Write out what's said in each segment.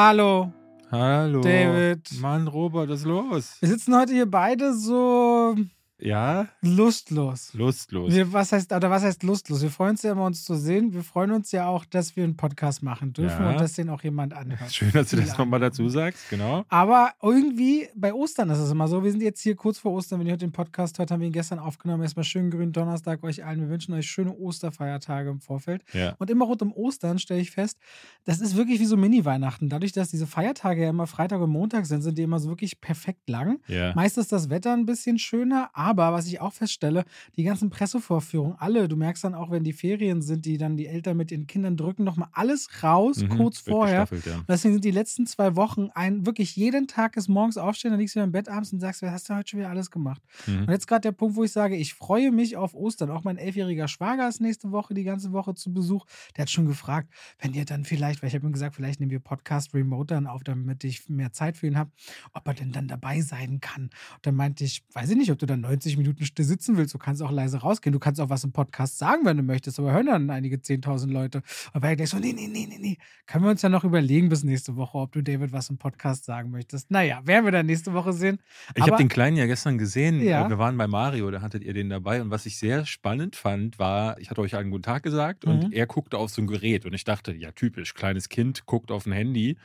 Hallo, Hallo. David. Mann, Robert, was ist los? Wir sitzen heute hier beide so Ja? lustlos. Lustlos. Wir, was heißt, oder was heißt lustlos? Wir freuen uns ja immer, uns zu sehen. Wir freuen uns ja auch, dass wir einen Podcast machen dürfen Ja. und dass den auch jemand anhört. Schön, dass du das nochmal dazu sagst, genau. Aber irgendwie bei Ostern ist es immer so. Wir sind jetzt hier kurz vor Ostern. Wenn ihr heute den Podcast hört, haben wir ihn gestern aufgenommen. Erstmal schönen grünen Donnerstag euch allen. Wir wünschen euch schöne Osterfeiertage im Vorfeld. Ja. Und immer rund um Ostern stelle ich fest, das ist wirklich wie so Mini-Weihnachten. Dadurch, dass diese Feiertage ja immer Freitag und Montag sind, sind die immer so wirklich perfekt lang. Ja. Meist ist das Wetter ein bisschen schöner, aber was ich auch feststelle, die ganzen Pressevorführungen, alle, du merkst dann auch, wenn die Ferien sind, die dann die Eltern mit ihren Kindern drücken, nochmal alles raus, Mhm, kurz vorher. ja. Deswegen sind die letzten zwei Wochen ein, wirklich jeden Tag ist morgens aufstehen, dann liegst du wieder im Bett abends und sagst, was hast du heute schon wieder alles gemacht? Mhm. Und jetzt gerade der Punkt, wo ich sage, ich freue mich auf Ostern. Auch mein elfjähriger Schwager ist nächste Woche die ganze Woche zu Besuch. Der hat schon gefragt, wenn ihr dann vielleicht, weil ich habe ihm gesagt, vielleicht nehmen wir Podcast Remote dann auf, damit ich mehr Zeit für ihn habe, ob er denn dann dabei sein kann. Und dann meinte ich, weiß ich nicht, ob du dann 90 Minuten still sitzen willst. Du kannst auch leise rausgehen. Du kannst auch was im Podcast sagen, wenn du möchtest, aber hören dann einige 10.000 Leute. Aber er denkt so, nee, nee, nee, nee, nee. Können wir uns ja noch überlegen bis nächste Woche, ob du David was im Podcast sagen möchtest. Naja, werden wir dann nächste Woche sehen. Ich habe den Kleinen ja gestern gesehen. Ja. Äh, Wir waren bei Mario, da hattet ihr den dabei. Und was ich sehr spannend fand, war, ich hatte euch einen guten Tag gesagt Mhm. und er guckte auf so ein Gerät. Und ich dachte, ja, typisch, kleines Kind guckt auf ein Handy.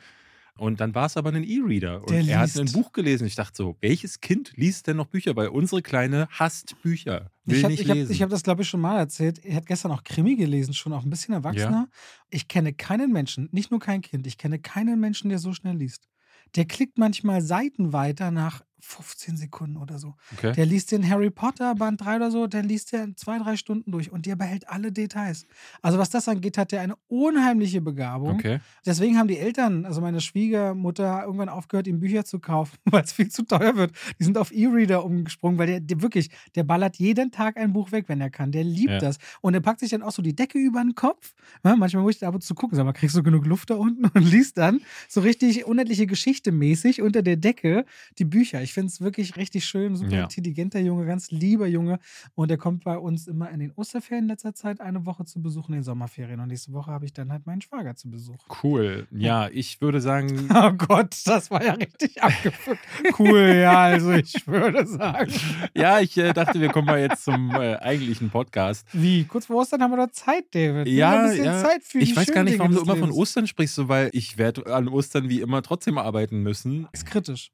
Und dann war es aber ein E-Reader. Und Der er hat liest. ein Buch gelesen. Ich dachte so, welches Kind liest denn noch Bücher? Weil unsere Kleine hasst Bücher. Will Ich habe hab, hab das, glaube ich, schon mal erzählt. Er hat gestern auch Krimi gelesen, schon auch ein bisschen erwachsener. Ich kenne keinen Menschen, nicht nur kein Kind, ich kenne keinen Menschen, der so schnell liest. Der klickt manchmal Seiten weiter nach 15 Sekunden oder so. okay. Der liest den Harry Potter Band 3 oder so, der liest der in zwei, drei Stunden durch und der behält alle Details. Also was das angeht, hat er eine unheimliche Begabung. okay. Deswegen haben die Eltern, also meine Schwiegermutter, irgendwann aufgehört, ihm Bücher zu kaufen, weil es viel zu teuer wird. Die sind auf E-Reader umgesprungen, weil der, der wirklich, der ballert jeden Tag ein Buch weg, wenn er kann. Der liebt Ja. das. Und der packt sich dann auch so die Decke über den Kopf. Ja, manchmal muss ich da ab und zu gucken, sag mal, kriegst du genug Luft da unten? Und liest dann so richtig unendliche Geschichte mäßig unter der Decke die Bücher. Ich finde es wirklich richtig schön, super Ja. intelligenter Junge, ganz lieber Junge. Und der kommt bei uns immer in den Osterferien in letzter Zeit eine Woche zu Besuch in den Sommerferien. Und nächste Woche habe ich dann halt meinen Schwager zu Besuch. Cool. Ja, ich würde sagen, Oh Gott, das war ja richtig abgefuckt. Cool, ja, also ich würde sagen. ja, ich äh, dachte, wir kommen mal jetzt zum äh, eigentlichen Podcast. Wie? Kurz vor Ostern haben wir doch Zeit, David. Ja, ja. Zeit für ich weiß gar nicht, warum du immer von Lebens. Ostern sprichst, so, weil ich werde an Ostern wie immer trotzdem arbeiten müssen. Ist kritisch.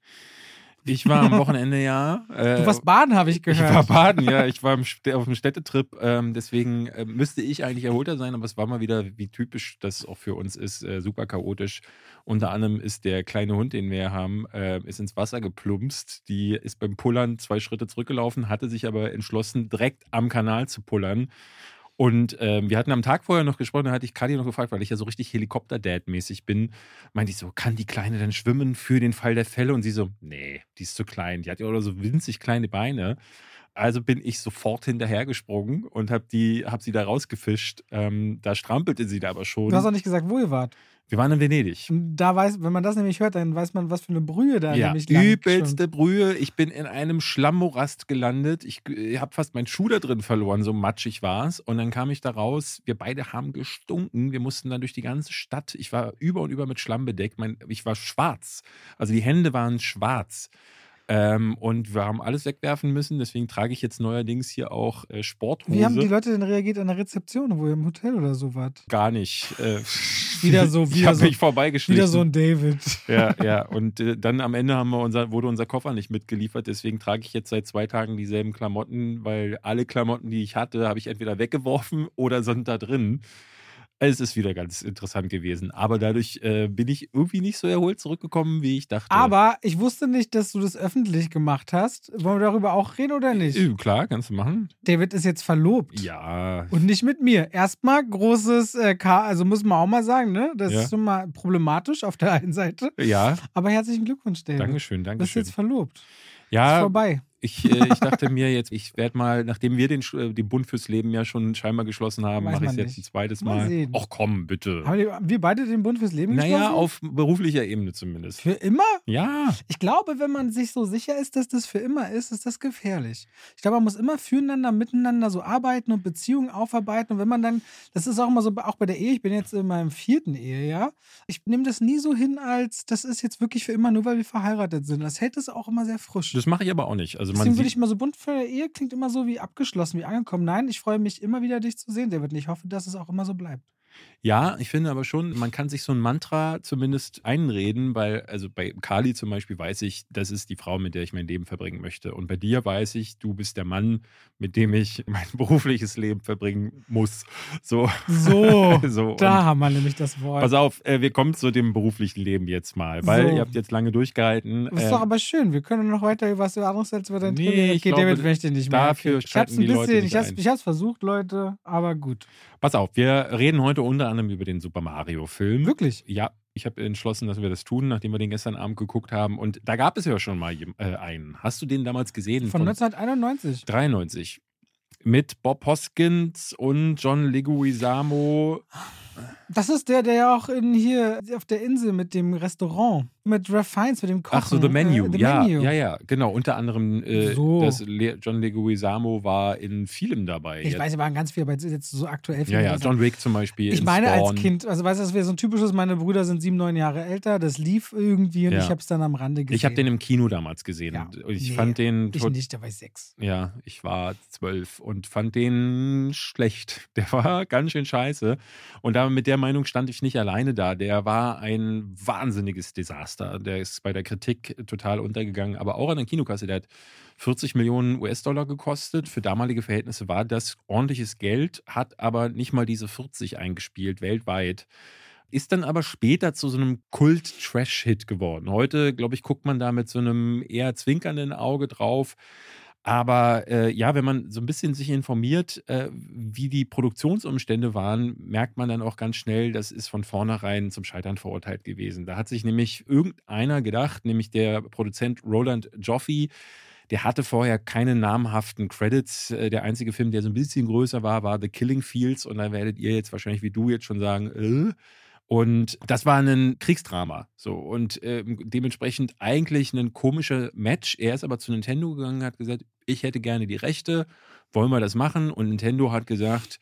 Ich war am Wochenende ja. Äh, Du warst baden, habe ich ich gehört. war baden, ja. Ich war im auf einem Städtetrip. Ähm, deswegen äh, müsste ich eigentlich erholter sein, aber es war mal wieder, wie typisch das auch für uns ist, äh, super chaotisch. Unter anderem ist der kleine Hund, den wir haben, äh, ist ins Wasser geplumpst. Die ist beim Pullern zwei Schritte zurückgelaufen, hatte sich aber entschlossen, direkt am Kanal zu pullern. Und ähm, wir hatten am Tag vorher noch gesprochen, da hatte ich Kadi noch gefragt, weil ich ja so richtig Helikopter-Dad-mäßig bin. Meinte ich so, kann die Kleine denn schwimmen für den Fall der Fälle? Und sie so, nee, die ist zu klein. Die hat ja oder so winzig kleine Beine. Also bin ich sofort hinterhergesprungen und habe hab sie da rausgefischt. Ähm, da strampelte sie da aber schon. Du hast auch nicht gesagt, wo ihr wart. Wir waren in Venedig. Da weiß, wenn man das nämlich hört, dann weiß man, was für eine Brühe da Ja, nämlich lang übelste Brühe. Ich bin in einem Schlammmorast gelandet. Ich, ich habe fast meinen Schuh da drin verloren, so matschig war es. Und dann kam ich da raus. Wir beide haben gestunken. Wir mussten dann durch die ganze Stadt. Ich war über und über mit Schlamm bedeckt. Mein, ich war schwarz. Also die Hände waren schwarz. Ähm, und wir haben alles wegwerfen müssen. Deswegen trage ich jetzt neuerdings hier auch äh, Sporthose. Wie haben die Leute denn reagiert an der Rezeption, wo ihr im Hotel oder so wart? Gar nicht. Äh, Wieder so- ich wieder habe so- mich vorbeigeschlichen. Wieder so ein David. Ja, ja. Und äh, dann am Ende haben wir unser, wurde unser Koffer nicht mitgeliefert. Deswegen trage ich jetzt seit zwei Tagen dieselben Klamotten, weil alle Klamotten, die ich hatte, habe ich entweder weggeworfen oder sind da drin. Es ist wieder ganz interessant gewesen. Aber dadurch äh, bin ich irgendwie nicht so erholt zurückgekommen, wie ich dachte. Aber ich wusste nicht, dass du das öffentlich gemacht hast. Wollen wir darüber auch reden oder nicht? Äh, klar, kannst du machen. David ist jetzt verlobt. Ja. Und nicht mit mir. Erstmal großes äh, K, also muss man auch mal sagen, ne? Das Ja. ist schon mal problematisch auf der einen Seite. Ja, Aber herzlichen Glückwunsch, David. Dankeschön, Du bist Dankeschön. jetzt verlobt. Ist Ja, vorbei. Ich, äh, ich dachte mir jetzt, ich werde mal, nachdem wir den, äh, den Bund fürs Leben ja schon scheinbar geschlossen haben, mache ich es jetzt nicht. ein zweites Mal. Ach komm, bitte. Haben wir beide den Bund fürs Leben Naja, geschlossen? auf beruflicher Ebene zumindest. Für immer? Ja, Ich glaube, wenn man sich so sicher ist, dass das für immer ist, ist das gefährlich. Ich glaube, man muss immer füreinander, miteinander so arbeiten und Beziehungen aufarbeiten. Und wenn man dann, das ist auch immer so, auch bei der Ehe, ich bin jetzt in meinem vierten Ehejahr, ich nehme das nie so hin, als das ist jetzt wirklich für immer, nur weil wir verheiratet sind. Das hält es auch immer sehr frisch. das mache ich aber auch nicht. Also man Deswegen würde ich mal so bunt für der Ehe klingt immer so wie abgeschlossen, wie angekommen. Nein, ich freue mich immer wieder, dich zu sehen, David. Und ich hoffe, dass es auch immer so bleibt. Ja, ich finde aber schon, man kann sich so ein Mantra zumindest einreden, weil, also bei Kali zum Beispiel weiß ich, das ist die Frau, mit der ich mein Leben verbringen möchte. Und bei dir weiß ich, du bist der Mann, mit dem ich mein berufliches Leben verbringen muss. So. So, so da haben wir nämlich das Wort. Pass auf, äh, wir kommen zu dem beruflichen Leben jetzt mal, weil So. ihr habt jetzt lange durchgehalten. Das ist äh, doch aber schön. Wir können noch weiter über was anderes als über dein Nee, ich Okay, glaube, David möchte nicht mehr. dafür Okay. Ich hab's ein bisschen, ich hab's, ich hab's versucht, Leute, aber gut. Pass auf, wir reden heute unter anderem über den Super Mario-Film. Wirklich? Ja, ich habe entschlossen, dass wir das tun, nachdem wir den gestern Abend geguckt haben. Und da gab es ja schon mal äh, einen. Hast du den damals gesehen? Von 1991. 93. Mit Bob Hoskins und John Leguizamo. Das ist der, der ja auch in hier auf der Insel mit dem Restaurant, mit Ralph Fiennes, mit dem Kochen. Ach so, The Menu. Äh, The ja, Menu. ja, ja, genau. Unter anderem äh, So. das Le John Leguizamo war in vielem dabei. Ich Jetzt- weiß, wir waren ganz viel, aber jetzt so aktuell ja, ja, John Wick zum Beispiel. Ich in meine als Spawn. Kind, also weißt du, das wäre so ein typisches, meine Brüder sind sieben, neun Jahre älter, das lief irgendwie und Ja. ich habe es dann am Rande gesehen. Ich habe den im Kino damals gesehen. Ja. Und ich Nee, fand den Ich nicht, da war ich sechs. Ja, ich war zwölf und fand den schlecht. Der war ganz schön scheiße. Und da mit der Meinung stand ich nicht alleine da. Der war ein wahnsinniges Desaster. Der ist bei der Kritik total untergegangen, aber auch an der Kinokasse. Der hat 40 Millionen US-Dollar gekostet. Für damalige Verhältnisse war das ordentliches Geld, hat aber nicht mal diese 40 eingespielt weltweit. Ist dann aber später zu so einem Kult-Trash-Hit geworden. Heute, glaube ich, guckt man da mit so einem eher zwinkernden Auge drauf. Aber äh, ja, wenn man so ein bisschen sich informiert, äh, wie die Produktionsumstände waren, merkt man dann auch ganz schnell, das ist von vornherein zum Scheitern verurteilt gewesen. Da hat sich nämlich irgendeiner gedacht, nämlich der Produzent Roland Joffe, der hatte vorher keine namhaften Credits. Äh, Der einzige Film, der so ein bisschen größer war, war The Killing Fields. Und da werdet ihr jetzt wahrscheinlich wie du jetzt schon sagen, äh, und das war ein Kriegsdrama. So. Und ähm, dementsprechend eigentlich ein komischer Match. Er ist aber zu Nintendo gegangen und hat gesagt, ich hätte gerne die Rechte, wollen wir das machen? Und Nintendo hat gesagt,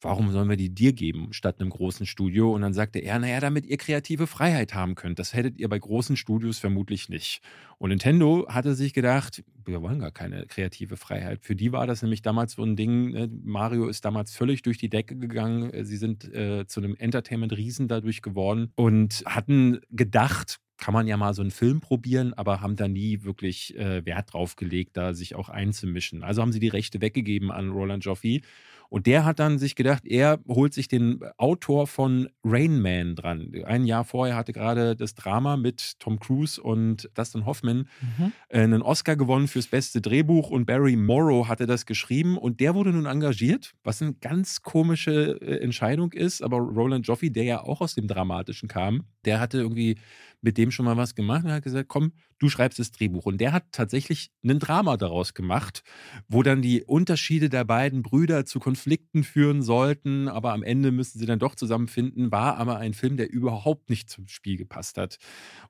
warum sollen wir die dir geben, statt einem großen Studio? Und dann sagte er, naja, damit ihr kreative Freiheit haben könnt. Das hättet ihr bei großen Studios vermutlich nicht. Und Nintendo hatte sich gedacht, wir wollen gar keine kreative Freiheit. Für die war das nämlich damals so ein Ding. ne? Mario ist damals völlig durch die Decke gegangen. Sie sind äh, zu einem Entertainment-Riesen dadurch geworden und hatten gedacht, kann man ja mal so einen Film probieren, aber haben da nie wirklich äh, Wert drauf gelegt, da sich auch einzumischen. Also haben sie die Rechte weggegeben an Roland Joffe. Und der hat dann sich gedacht, er holt sich den Autor von Rain Man dran. Ein Jahr vorher hatte gerade das Drama mit Tom Cruise und Dustin Hoffman Mhm. äh, einen Oscar gewonnen fürs beste Drehbuch und Barry Morrow hatte das geschrieben und der wurde nun engagiert, was eine ganz komische äh, Entscheidung ist. Aber Roland Joffe, der ja auch aus dem Dramatischen kam, der hatte irgendwie mit dem schon mal was gemacht und hat gesagt, komm, du schreibst das Drehbuch. Und der hat tatsächlich ein Drama daraus gemacht, wo dann die Unterschiede der beiden Brüder zu Konflikten führen sollten, aber am Ende müssen sie dann doch zusammenfinden, war aber ein Film, der überhaupt nicht zum Spiel gepasst hat.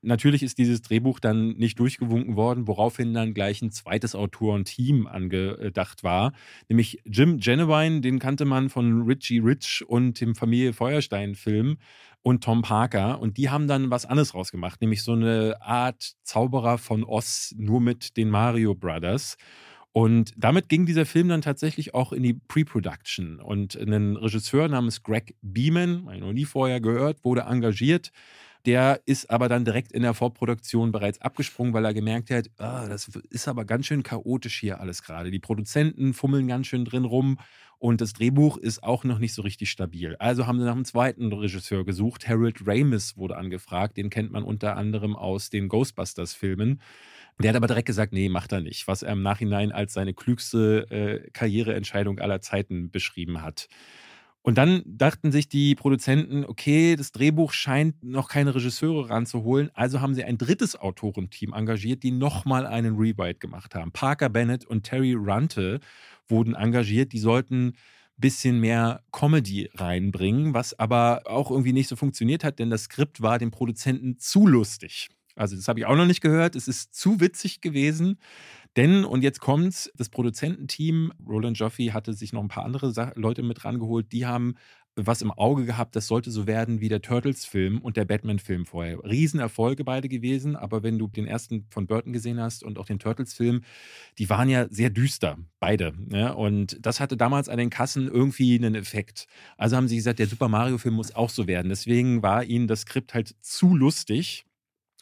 Natürlich ist dieses Drehbuch dann nicht durchgewunken worden, woraufhin dann gleich ein zweites Autorenteam angedacht war, nämlich Jim Genevine, den kannte man von Richie Rich und dem Familie Feuerstein-Film und Tom Parker. Und die haben dann was anderes rausgemacht, nämlich so eine Art Zauberer von Oz, nur mit den Mario Brothers. Und damit ging dieser Film dann tatsächlich auch in die Pre-Production. Und ein Regisseur namens Greg Beeman, ich noch nie vorher gehört, wurde engagiert. Der ist aber dann direkt in der Vorproduktion bereits abgesprungen, weil er gemerkt hat, ah, das ist aber ganz schön chaotisch hier alles gerade. Die Produzenten fummeln ganz schön drin rum und das Drehbuch ist auch noch nicht so richtig stabil. Also haben sie nach einem zweiten Regisseur gesucht. Harold Ramis wurde angefragt. Den kennt man unter anderem aus den Ghostbusters-Filmen. Der hat aber direkt gesagt, nee, macht er nicht, was er im Nachhinein als seine klügste äh, Karriereentscheidung aller Zeiten beschrieben hat. Und dann dachten sich die Produzenten, okay, das Drehbuch scheint noch keine Regisseure ranzuholen, also haben sie ein drittes Autorenteam engagiert, die nochmal einen Rewrite gemacht haben. Parker Bennett und Terry Runte wurden engagiert, die sollten bisschen mehr Comedy reinbringen, was aber auch irgendwie nicht so funktioniert hat, denn das Skript war dem Produzenten zu lustig. Also das habe ich auch noch nicht gehört. Es ist zu witzig gewesen. Denn, und jetzt kommt's, das Produzententeam, Roland Joffe hatte sich noch ein paar andere Leute mit rangeholt, die haben was im Auge gehabt, das sollte so werden wie der Turtles-Film und der Batman-Film vorher. Riesenerfolge beide gewesen, aber wenn du den ersten von Burton gesehen hast und auch den Turtles-Film, die waren ja sehr düster, beide. Ne? Und das hatte damals an den Kassen irgendwie einen Effekt. Also haben sie gesagt, der Super Mario-Film muss auch so werden. Deswegen war ihnen das Skript halt zu lustig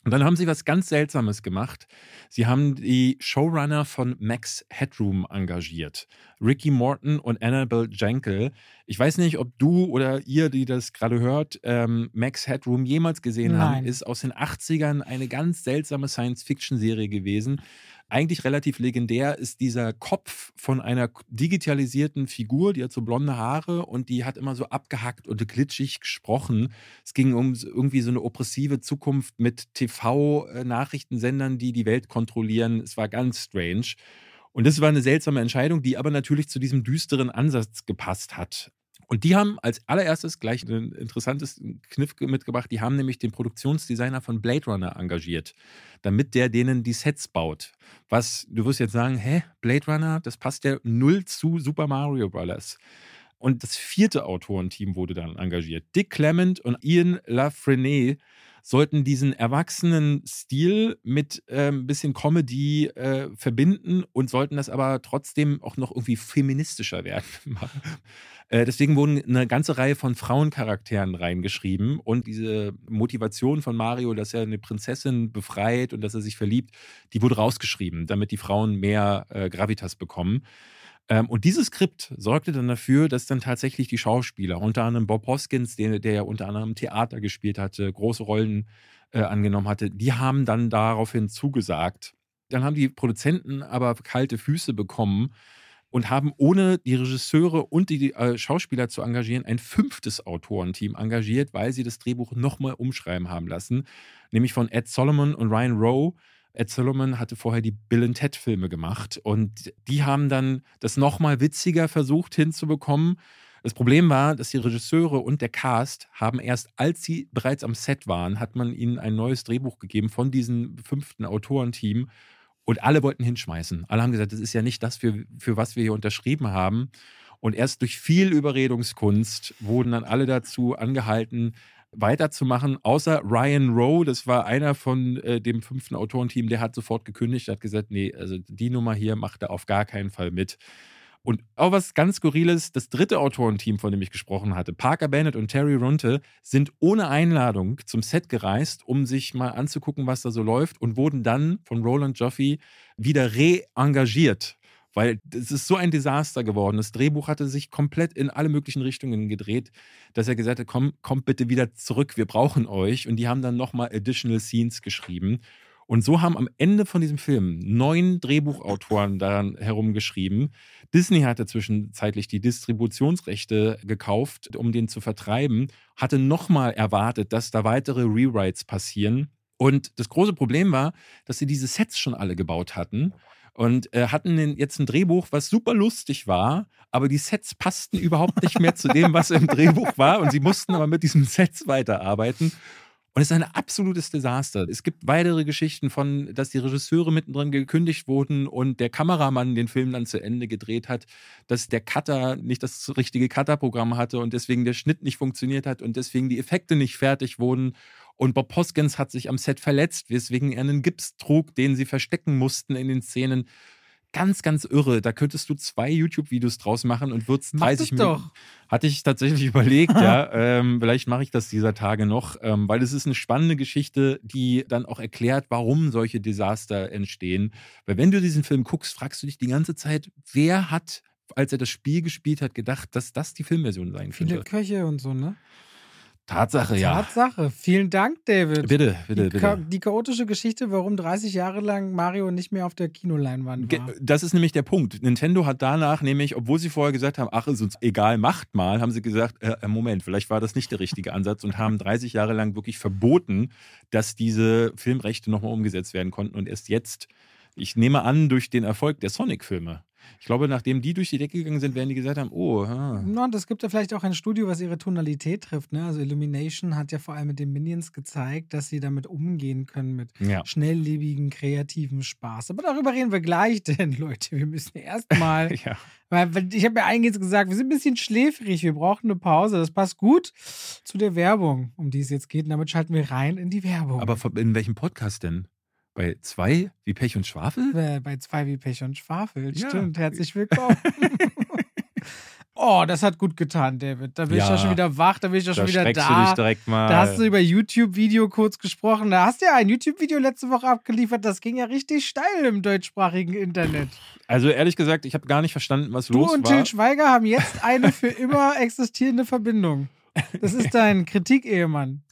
und dann haben sie was ganz Seltsames gemacht. Sie haben die Showrunner von Max Headroom engagiert. Ricky Morton und Annabelle Jankel. Ich weiß nicht, ob du oder ihr, die das gerade hört, ähm, Max Headroom jemals gesehen Nein. haben. Ist aus den 80ern eine ganz seltsame Science-Fiction-Serie gewesen eigentlich relativ legendär ist dieser Kopf von einer digitalisierten Figur, die hat so blonde Haare und die hat immer so abgehackt und glitschig gesprochen. Es ging um irgendwie so eine oppressive Zukunft mit TV-Nachrichtensendern, die die Welt kontrollieren. Es war ganz strange. Und das war eine seltsame Entscheidung, die aber natürlich zu diesem düsteren Ansatz gepasst hat. Und die haben als allererstes gleich ein interessantes Kniff mitgebracht. Die haben nämlich den Produktionsdesigner von Blade Runner engagiert, damit der denen die Sets baut. Was, du wirst jetzt sagen, hä, Blade Runner, das passt ja null zu Super Mario Bros. Und das vierte Autorenteam wurde dann engagiert. Dick Clement und Ian Lafreniere sollten diesen erwachsenen Stil mit äh, ein bisschen Comedy äh, verbinden und sollten das aber trotzdem auch noch irgendwie feministischer werden. Äh, deswegen wurden eine ganze Reihe von Frauencharakteren reingeschrieben und diese Motivation von Mario, dass er eine Prinzessin befreit und dass er sich verliebt, die wurde rausgeschrieben, damit die Frauen mehr äh, Gravitas bekommen. Ähm, und dieses Skript sorgte dann dafür, dass dann tatsächlich die Schauspieler, unter anderem Bob Hoskins, der, der ja unter anderem Theater gespielt hatte, große Rollen äh, angenommen hatte, die haben dann daraufhin zugesagt. Dann haben die Produzenten aber kalte Füße bekommen und haben ohne die Regisseure und die äh, Schauspieler zu engagieren ein fünftes Autorenteam engagiert, weil sie das Drehbuch nochmal umschreiben haben lassen, nämlich von Ed Solomon und Ryan Rowe Ed Solomon hatte vorher die Bill and Ted Filme gemacht und die haben dann das nochmal witziger versucht hinzubekommen. Das Problem war, dass die Regisseure und der Cast haben erst, als sie bereits am Set waren, hat man ihnen ein neues Drehbuch gegeben von diesem fünften Autorenteam und alle wollten hinschmeißen. Alle haben gesagt, das ist ja nicht das, für, für was wir hier unterschrieben haben. Und erst durch viel Überredungskunst wurden dann alle dazu angehalten, weiterzumachen, außer Ryan Rowe, das war einer von äh, dem fünften Autorenteam, der hat sofort gekündigt, hat gesagt, nee, also die Nummer hier macht er auf gar keinen Fall mit. Und auch was ganz Skurriles, das dritte Autorenteam, von dem ich gesprochen hatte, Parker Bennett und Terry Runte, sind ohne Einladung zum Set gereist, um sich mal anzugucken, was da so läuft und wurden dann von Roland Joffe wieder re-engagiert. Weil es ist so ein Desaster geworden. Das Drehbuch hatte sich komplett in alle möglichen Richtungen gedreht, dass er gesagt hat, komm, kommt bitte wieder zurück, wir brauchen euch. Und die haben dann nochmal Additional Scenes geschrieben. Und so haben am Ende von diesem Film neun Drehbuchautoren daran herumgeschrieben. Disney hatte zwischenzeitlich die Distributionsrechte gekauft, um den zu vertreiben, hatte nochmal erwartet, dass da weitere Rewrites passieren. Und das große Problem war, dass sie diese Sets schon alle gebaut hatten und äh, hatten jetzt ein Drehbuch, was super lustig war, aber die Sets passten überhaupt nicht mehr zu dem, was im Drehbuch war und sie mussten aber mit diesen Sets weiterarbeiten. Und es ist ein absolutes Desaster. Es gibt weitere Geschichten von, dass die Regisseure mittendrin gekündigt wurden und der Kameramann den Film dann zu Ende gedreht hat, dass der Cutter nicht das richtige Cutter-Programm hatte und deswegen der Schnitt nicht funktioniert hat und deswegen die Effekte nicht fertig wurden und Bob Hoskins hat sich am Set verletzt, weswegen er einen Gips trug, den sie verstecken mussten in den Szenen. Ganz, ganz irre. Da könntest du zwei YouTube-Videos draus machen und würdest 30 Minuten. Hatte ich tatsächlich überlegt, ja. Ähm, vielleicht mache ich das dieser Tage noch, ähm, weil es ist eine spannende Geschichte, die dann auch erklärt, warum solche Desaster entstehen. Weil wenn du diesen Film guckst, fragst du dich die ganze Zeit, wer hat, als er das Spiel gespielt hat, gedacht, dass das die Filmversion sein könnte. Viele Köche und so, ne? Tatsache, ja. Tatsache. Vielen Dank, David. Bitte, bitte, die, bitte. die chaotische Geschichte, warum 30 Jahre lang Mario nicht mehr auf der Kinoleinwand war. Das ist nämlich der Punkt. Nintendo hat danach nämlich, obwohl sie vorher gesagt haben, ach, ist uns egal, macht mal, haben sie gesagt, äh, äh, Moment, vielleicht war das nicht der richtige Ansatz und haben 30 Jahre lang wirklich verboten, dass diese Filmrechte nochmal umgesetzt werden konnten und erst jetzt, ich nehme an, durch den Erfolg der Sonic-Filme. Ich glaube, nachdem die durch die Decke gegangen sind, werden die gesagt haben, oh, ah, Ja, und es gibt ja vielleicht auch ein Studio, was ihre Tonalität trifft. Ne? Also Illumination hat ja vor allem mit den Minions gezeigt, dass sie damit umgehen können mit ja. schnelllebigen, kreativen Spaß. Aber darüber reden wir gleich, denn Leute, wir müssen erstmal, ja. weil weil ich habe ja eingehend gesagt, wir sind ein bisschen schläfrig, wir brauchen eine Pause. Das passt gut zu der Werbung, um die es jetzt geht. Und damit schalten wir rein in die Werbung. Aber in welchem Podcast denn? Bei zwei wie Pech und Schwafel? Äh, bei zwei wie Pech und Schwafel. Ja. Stimmt, herzlich willkommen. oh, das hat gut getan, David. Da bin ich Ja. ja schon wieder wach, da bin ich ja schon Da wieder streckst du da. dich direkt mal. Da hast du über YouTube-Video kurz gesprochen. Da hast du ja ein YouTube-Video letzte Woche abgeliefert. Das ging ja richtig steil im deutschsprachigen Internet. also ehrlich gesagt, ich habe gar nicht verstanden, was Du los und war. Till Schweiger haben jetzt eine für immer existierende Verbindung. Das ist dein Kritik-Ehemann.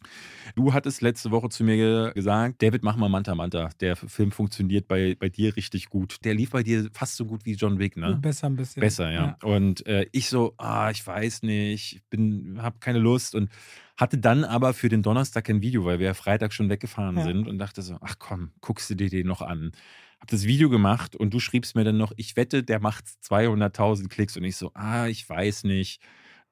Du hattest letzte Woche zu mir ge- gesagt, David, mach mal Manta Manta. Der Film funktioniert bei, bei dir richtig gut. Der lief bei dir fast so gut wie John Wick, ne? Besser ein bisschen. Besser, ja. Und äh, ich so, ah, ich weiß nicht, ich bin, habe keine Lust und hatte dann aber für den Donnerstag ein Video, weil wir ja Freitag schon weggefahren Ja. sind und dachte so, ach komm, guckst du dir den noch an. Hab das Video gemacht und du schriebst mir dann noch, ich wette, der macht 200.000 Klicks und ich so, ah, ich weiß nicht.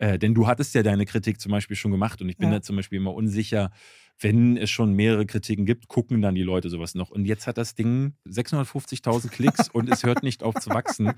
Äh, denn du hattest ja deine Kritik zum Beispiel schon gemacht und ich bin Ja. da zum Beispiel immer unsicher, wenn es schon mehrere Kritiken gibt, gucken dann die Leute sowas noch. Und jetzt hat das Ding 650.000 Klicks und es hört nicht auf zu wachsen.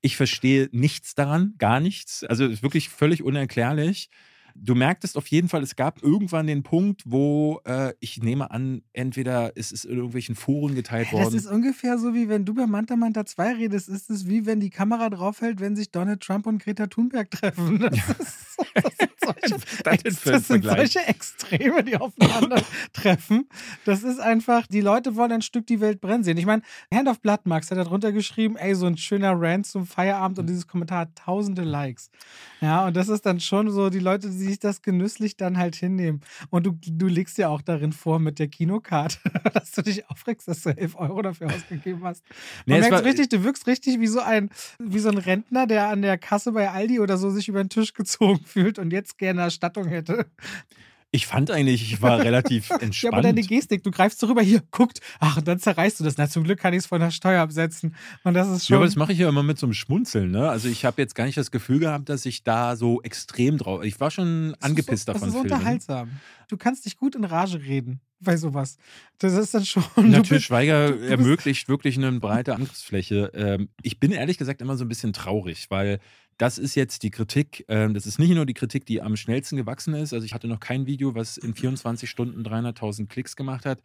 Ich verstehe nichts daran, gar nichts. Also es ist wirklich völlig unerklärlich. Du merktest auf jeden Fall, es gab irgendwann den Punkt, wo äh, ich nehme an, entweder es ist in irgendwelchen Foren geteilt Ja, Das worden. ist ungefähr so, wie wenn du bei Manta Manta 2 redest, ist es wie wenn die Kamera draufhält, wenn sich Donald Trump und Greta Thunberg treffen. Das, ist, so- das sind solche, ist das das sind solche Extreme, die aufeinander treffen. Das ist einfach, die Leute wollen ein Stück die Welt brennen sehen. Ich meine, Hand of Blood Max hat da drunter geschrieben, ey, so ein schöner Rant zum Feierabend und dieses Kommentar hat tausende Likes. Ja, und das ist dann schon so, die Leute, die sich das genüsslich dann halt hinnehmen. Und du, du legst ja auch darin vor mit der Kinokarte, dass du dich aufregst, dass du 11 Euro dafür ausgegeben hast. Nee, merkt war- richtig, du wirkst richtig wie so ein, wie so ein Rentner, der an der Kasse bei Aldi oder so sich über den Tisch gezogen fühlt und jetzt gerne Erstattung hätte. Ich fand eigentlich, ich war relativ Ja, aber entspannt. deine Gestik, du greifst so rüber, hier, guckt, ach, und dann zerreißt du das. Na, zum Glück kann ich es von der Steuer absetzen. Und das ist Ja, schon. aber das mache ich ja immer mit so einem Schmunzeln. Ne? Also ich habe jetzt gar nicht das Gefühl gehabt, dass ich da so extrem drauf. Ich war schon das angepisst so, davon. Das ist Filmen. unterhaltsam. Du kannst dich gut in Rage reden bei sowas. Das ist dann schon. Na, du Til bist- Schweiger du- du ermöglicht wirklich eine breite Angriffsfläche. Ähm, ich bin ehrlich gesagt immer so ein bisschen traurig, weil das ist jetzt die Kritik. Ähm, das ist nicht nur die Kritik, die am schnellsten gewachsen ist. Also ich hatte noch kein Video, was in 24 Stunden 300.000 Klicks gemacht hat.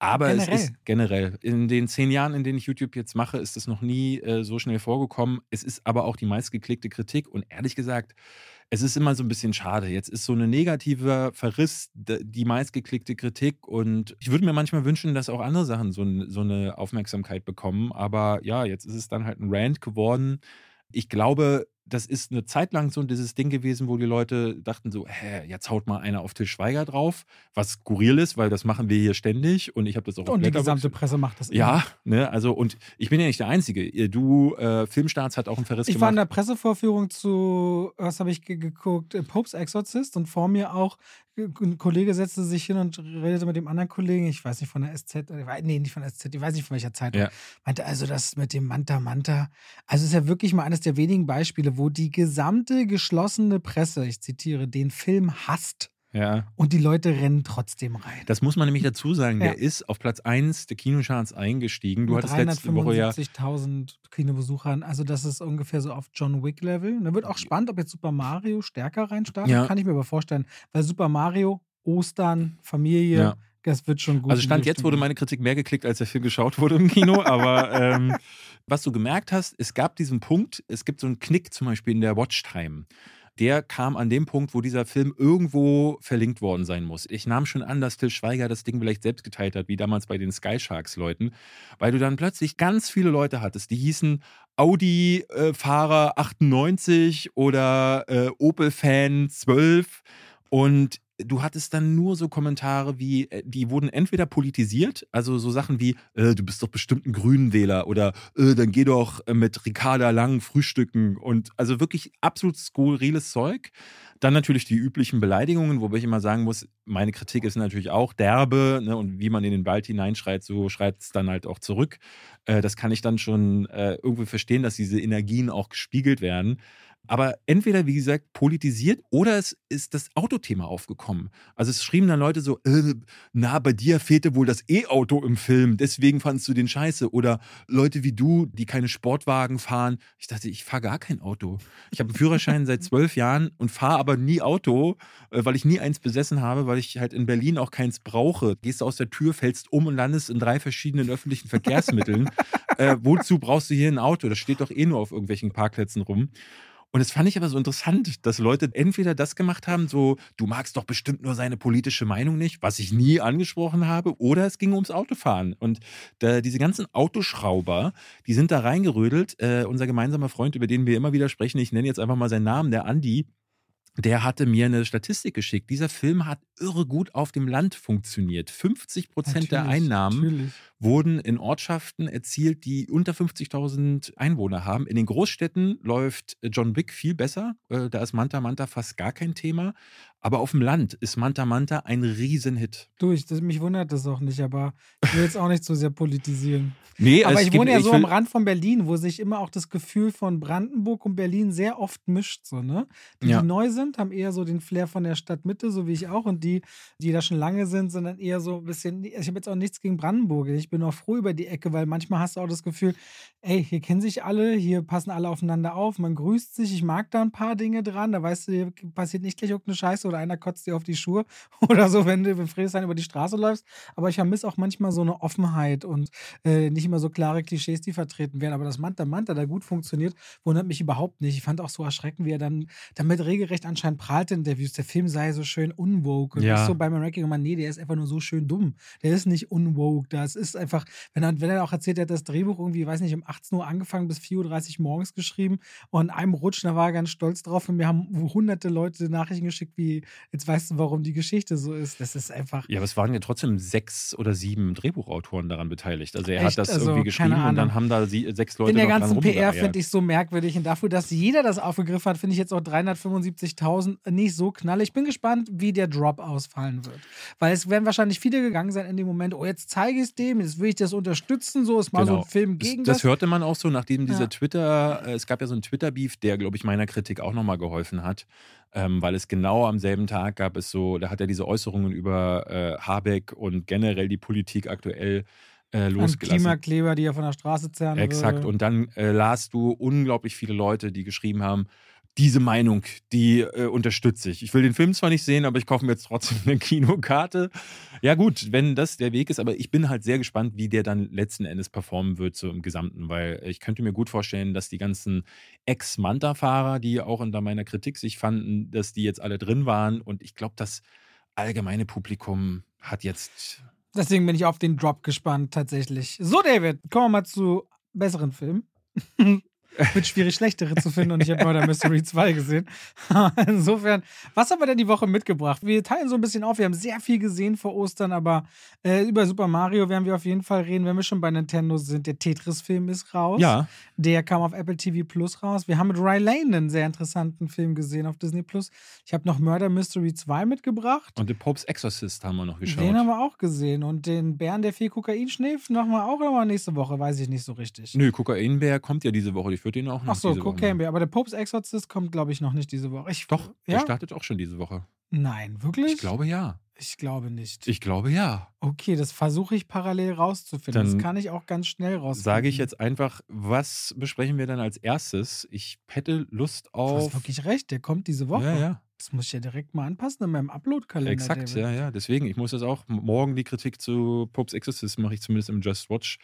Aber es Generell. ist generell, in den zehn Jahren, in denen ich YouTube jetzt mache, ist das noch nie äh, so schnell vorgekommen. Es ist aber auch die meistgeklickte Kritik. Und ehrlich gesagt, es ist immer so ein bisschen schade. Jetzt ist so eine negative Verriss die meistgeklickte Kritik und ich würde mir manchmal wünschen, dass auch andere Sachen so, so eine Aufmerksamkeit bekommen. Aber ja, jetzt ist es dann halt ein Rant geworden. Ich glaube, das ist eine Zeit lang so dieses Ding gewesen, wo die Leute dachten so, hä, jetzt haut mal einer auf Til Schweiger drauf, was skurril ist, weil das machen wir hier ständig und ich habe das auch Und die gesamte Presse macht das immer. Ja, ne, also und ich bin ja nicht der Einzige. Du, äh, Filmstarts hat auch einen Verriss Ich war in gemacht. der Pressevorführung zu, was habe ich ge- geguckt? Äh, Popes Exorcist und vor mir auch äh, ein Kollege setzte sich hin und redete mit dem anderen Kollegen, ich weiß nicht von der SZ, äh, nee, nicht von der SZ, ich weiß nicht von welcher Zeitung. Ja. Meinte also das mit dem Manta Manta. Also es ist ja wirklich mal eines der wenigen Beispiele, wo die gesamte geschlossene Presse, ich zitiere, den Film hasst Ja. und die Leute rennen trotzdem rein. Das muss man nämlich dazu sagen. Der Ja. ist auf Platz 1 der Kinocharts eingestiegen. Du Mit hattest letzte Woche ja. 375.000 Kinobesuchern. Also das ist ungefähr so auf John Wick Level. Da wird auch spannend, ob jetzt Super Mario stärker reinstartet. Ja. Kann ich mir aber vorstellen. Weil Super Mario, Ostern, Familie, Ja. das wird schon gut. Also Stand jetzt wurde meine Kritik mehr geklickt, als der Film geschaut wurde im Kino. Aber ähm, was du gemerkt hast, es gab diesen Punkt, es gibt so einen Knick zum Beispiel in der Watchtime. Der kam an dem Punkt, wo dieser Film irgendwo verlinkt worden sein muss. Ich nahm schon an, dass Till Schweiger das Ding vielleicht selbst geteilt hat, wie damals bei den Sky Sharks-Leuten, weil du dann plötzlich ganz viele Leute hattest, die hießen Audi-Fahrer 98 oder äh, Opel-Fan 12 und du hattest dann nur so Kommentare wie, äh, die wurden entweder politisiert, also so Sachen wie, äh, du bist doch bestimmt ein Grünenwähler oder äh, dann geh doch äh, mit Ricarda Lang frühstücken und also wirklich absolut skurriles Zeug. Dann natürlich die üblichen Beleidigungen, wobei ich immer sagen muss, meine Kritik ist natürlich auch derbe ne, und wie man in den Wald hineinschreit, so schreit es dann halt auch zurück. Äh, das kann ich dann schon äh, irgendwie verstehen, dass diese Energien auch gespiegelt werden. Aber entweder, wie gesagt, politisiert oder es ist das Autothema aufgekommen. Also es schrieben dann Leute so, äh, na, bei dir fehlte wohl das E-Auto im Film, deswegen fandest du den scheiße. Oder Leute wie du, die keine Sportwagen fahren. Ich dachte, ich fahre gar kein Auto. Ich habe einen Führerschein seit zwölf Jahren und fahre aber nie Auto, äh, weil ich nie eins besessen habe, weil ich halt in Berlin auch keins brauche. Gehst du aus der Tür, fällst um und landest in drei verschiedenen öffentlichen Verkehrsmitteln. äh, wozu brauchst du hier ein Auto? Das steht doch eh nur auf irgendwelchen Parkplätzen rum. Und das fand ich aber so interessant, dass Leute entweder das gemacht haben, so, du magst doch bestimmt nur seine politische Meinung nicht, was ich nie angesprochen habe, oder es ging ums Autofahren. Und da, diese ganzen Autoschrauber, die sind da reingerödelt. Äh, unser gemeinsamer Freund, über den wir immer wieder sprechen, ich nenne jetzt einfach mal seinen Namen, der Andi, der hatte mir eine Statistik geschickt. Dieser Film hat irre gut auf dem Land funktioniert. 50 Prozent der Einnahmen natürlich. wurden in Ortschaften erzielt, die unter 50.000 Einwohner haben. In den Großstädten läuft John Wick viel besser. Äh, da ist Manta Manta fast gar kein Thema. Aber auf dem Land ist Manta Manta ein Riesenhit. Du, ich, das, mich wundert das auch nicht, aber ich will jetzt auch nicht so sehr politisieren. Nee, aber ich wohne ja so am Rand von Berlin, wo sich immer auch das Gefühl von Brandenburg und Berlin sehr oft mischt. So, ne? Die, ja. die neu sind, haben eher so den Flair von der Stadtmitte, so wie ich auch. Und die, die da schon lange sind, sind dann eher so ein bisschen. Ich habe jetzt auch nichts gegen Brandenburg. Ich bin auch froh über die Ecke, weil manchmal hast du auch das Gefühl, ey, hier kennen sich alle, hier passen alle aufeinander auf, man grüßt sich. Ich mag da ein paar Dinge dran. Da weißt du, hier passiert nicht gleich irgendeine Scheiße oder einer kotzt dir auf die Schuhe oder so, wenn du in Friedrichshain über die Straße läufst. Aber ich vermisse auch manchmal so eine Offenheit und äh, nicht immer so klare Klischees, die vertreten werden. Aber dass Manta Manta da gut funktioniert, wundert mich überhaupt nicht. Ich fand auch so erschreckend, wie er dann damit regelrecht anscheinend prahlt in Interviews. Der Film sei so schön unwoke. Und ja. ich so bei meinem Ranking immer, nee, der ist einfach nur so schön dumm. Der ist nicht unwoke. Das ist einfach, wenn er, wenn er auch erzählt, er hat das Drehbuch irgendwie, weiß nicht, um 18 Uhr angefangen bis 4.30 Uhr morgens geschrieben und in einem Rutsch, da war er ganz stolz drauf und mir haben hunderte Leute Nachrichten geschickt, wie, jetzt weißt du, warum die Geschichte so ist. Das ist einfach. Ja, aber es waren ja trotzdem sechs oder sieben Drehbuchautoren daran beteiligt. Also er Echt? hat das also, irgendwie geschrieben und dann haben da sie, sechs Leute In der ganzen PR finde ich so merkwürdig und dafür, dass jeder das aufgegriffen hat, finde ich jetzt auch 375.000 nicht so knalle. Ich bin gespannt, wie der Drop ausfallen wird. Weil es werden wahrscheinlich viele gegangen sein in dem Moment, oh, jetzt zeige ich es dem, jetzt will ich das unterstützen, so ist mal genau. so ein Film gegen das. Das hörte man auch so, nachdem dieser ja. Twitter, äh, es gab ja so einen Twitter-Beef, der, glaube ich, meiner Kritik auch nochmal geholfen hat ähm, weil es genau am selben Tag gab es so, da hat er diese Äußerungen über äh, Habeck und generell die Politik aktuell äh, losgelassen. Klimakleber, die er von der Straße zerren Exakt. Würde. Und dann äh, las du unglaublich viele Leute, die geschrieben haben, diese Meinung, die äh, unterstütze ich. Ich will den Film zwar nicht sehen, aber ich kaufe mir jetzt trotzdem eine Kinokarte. Ja, gut, wenn das der Weg ist, aber ich bin halt sehr gespannt, wie der dann letzten Endes performen wird, so im Gesamten, weil ich könnte mir gut vorstellen, dass die ganzen Ex-Manta-Fahrer, die auch unter meiner Kritik sich fanden, dass die jetzt alle drin waren und ich glaube, das allgemeine Publikum hat jetzt. Deswegen bin ich auf den Drop gespannt, tatsächlich. So, David, kommen wir mal zu besseren Filmen. Wird schwierig, schlechtere zu finden und ich habe Murder Mystery 2 gesehen. Insofern, was haben wir denn die Woche mitgebracht? Wir teilen so ein bisschen auf. Wir haben sehr viel gesehen vor Ostern, aber äh, über Super Mario werden wir auf jeden Fall reden, wenn wir schon bei Nintendo sind. Der Tetris-Film ist raus. Ja. Der kam auf Apple TV Plus raus. Wir haben mit Ry Lane einen sehr interessanten Film gesehen auf Disney Plus. Ich habe noch Murder Mystery 2 mitgebracht. Und The Pope's Exorcist haben wir noch geschaut. Den haben wir auch gesehen. Und den Bären, der viel Kokain schläft, machen wir auch nochmal nächste Woche. Weiß ich nicht so richtig. Nö, Kokainbär kommt ja diese Woche. Ich würde den auch noch Ach so, Bear. Aber der Pope's Exorcist kommt, glaube ich, noch nicht diese Woche. Ich, Doch, ja? der startet auch schon diese Woche. Nein, wirklich? Ich glaube ja. Ich glaube nicht. Ich glaube ja. Okay, das versuche ich parallel rauszufinden. Dann das kann ich auch ganz schnell rausfinden. Sage ich jetzt einfach, was besprechen wir dann als erstes? Ich hätte Lust auf. Du hast wirklich recht, der kommt diese Woche. Ja, ja. Das muss ich ja direkt mal anpassen in meinem Upload-Kalender. Exakt, David. ja, ja. Deswegen, ich muss das auch. Morgen die Kritik zu Pope's Exorcist mache ich zumindest im Just Watch.